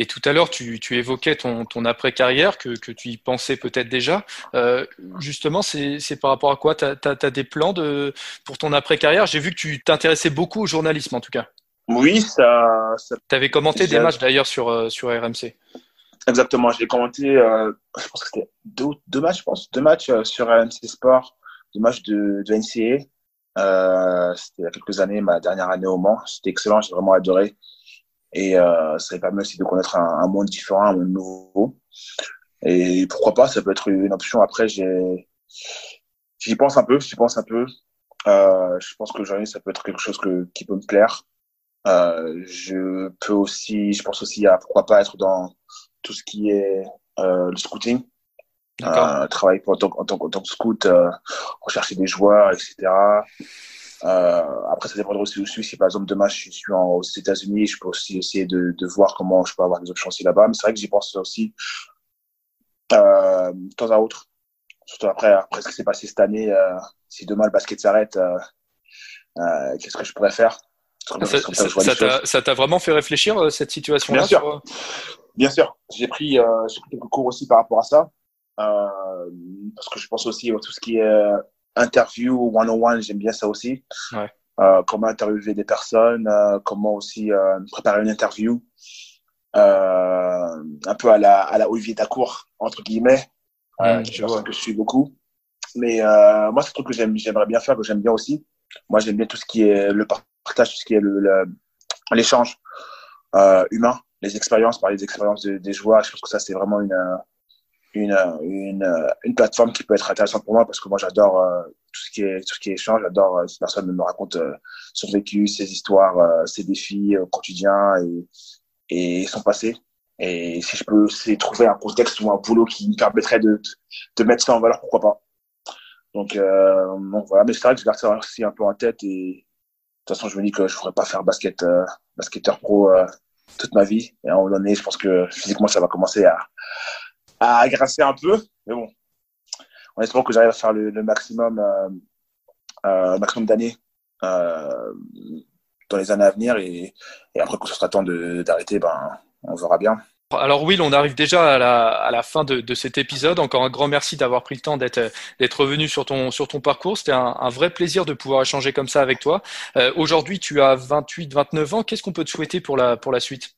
Et tout à l'heure, tu, tu, évoquais ton, ton après-carrière, que, que, tu y pensais peut-être déjà. Euh, justement, c'est par rapport à quoi? Tu as, as, as, des plans de, pour ton après-carrière? J'ai vu que tu t'intéressais beaucoup au journalisme, en tout cas. Oui, ça... ça... Tu avais commenté des matchs, d'ailleurs, sur, euh, sur RMC. Exactement, j'ai commenté, euh, je pense que c'était deux, deux, matchs, je pense, deux matchs sur RMC Sport, deux matchs de, de NCA. Euh, c'était il y a quelques années, ma dernière année au Mans. C'était excellent, j'ai vraiment adoré. Et euh, ça permet aussi de connaître un, un, monde différent, un monde nouveau. Et pourquoi pas, ça peut être une option. Après, j'y pense un peu, j'y pense un peu. Euh, je pense que ça peut être quelque chose que, qui peut me plaire. Euh, je peux aussi, je pense aussi à pourquoi pas être dans tout ce qui est euh, le scouting. Euh, travailler pour, en, tant, en, tant, en tant que scout, euh, rechercher des joueurs, etc. Euh, après, ça dépendra aussi où je suis. Si par exemple demain je suis en, aux États-Unis, je peux aussi essayer de, de, voir comment je peux avoir des options aussi là-bas. Mais c'est vrai que j'y pense aussi euh, de temps à autre. Surtout après, après ce qui s'est passé cette année, euh, si demain le basket s'arrête, euh, euh, qu'est-ce que je pourrais faire? Ça t'a vraiment fait réfléchir euh, cette situation-là Bien sûr. Sur... Bien sûr. J'ai pris, pris quelques cours aussi par rapport à ça. parce que je pense aussi à tout ce qui est interview one-on-one, j'aime bien ça aussi. Ouais. Euh, comment interviewer des personnes, euh, comment aussi euh, préparer une interview, un peu à la, à la Olivier Dacour, entre guillemets, mmh, je vois. que je suis beaucoup. Mais moi, c'est un truc que j'aimerais bien faire, que j'aime bien aussi. Moi, j'aime bien tout ce qui est le partage, tout ce qui est l'échange humain, les expériences, parler des expériences de, des joueurs. Je pense que ça, c'est vraiment une une, une, une plateforme qui peut être intéressante pour moi parce que moi j'adore euh, tout ce qui est tout ce qui est échange. J'adore euh, cette personne me raconte euh, son vécu ses histoires euh, ses défis au quotidien et et son passé. Et si je peux c'est trouver un contexte ou un boulot qui me permettrait de de mettre ça en valeur pourquoi pas. Donc, donc voilà. Mais c'est vrai que je garde ça aussi un peu en tête et de toute façon je me dis que je pourrais pas faire basket basketteur pro toute ma vie. Et à un moment donné je pense que physiquement ça va commencer à à agresser un peu. Mais bon, en espérant que j'arrive à faire le, maximum, euh, euh, maximum d'années euh, dans les années à venir. Et, après, quand ce sera temps d'arrêter, ben, on verra bien. Alors Will, on arrive déjà à la, à la fin de, de, cet épisode. Encore un grand merci d'avoir pris le temps d'être revenu sur ton sur ton parcours. C'était un, vrai plaisir de pouvoir échanger comme ça avec toi. Aujourd'hui, tu as 28, 29 ans. Qu'est-ce qu'on peut te souhaiter pour la pour la suite?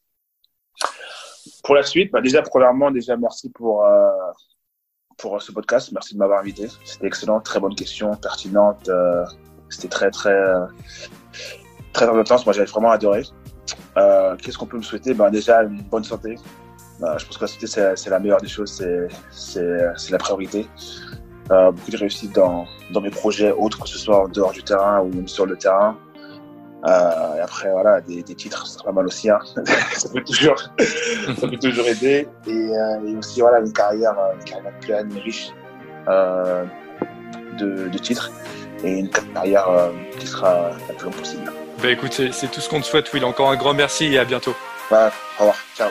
Pour la suite, bah déjà, premièrement, déjà, merci pour, euh, pour ce podcast. Merci de m'avoir invité. C'était excellent, très bonne question, pertinente. Euh, C'était très, très, euh, très intense. Moi, j'avais vraiment adoré. Euh, Qu'est-ce qu'on peut me souhaiter? Bah, Déjà, une bonne santé. Bah, je pense que la santé, c'est la meilleure des choses, c'est la priorité. Euh, beaucoup de réussite dans, dans mes projets autres, que ce soit en dehors du terrain ou même sur le terrain. Euh, et après, voilà, des, des titres, c'est pas mal aussi. Hein. *laughs* ça, peut toujours, ça peut toujours aider. Et, euh, et aussi, voilà, une carrière, euh, une carrière pleine, riche euh, de, de titres et une carrière euh, qui sera la plus longue possible. Bah écoute, c'est c'est tout ce qu'on te souhaite, Will. Encore un grand merci et à bientôt. Ouais, au revoir, ciao.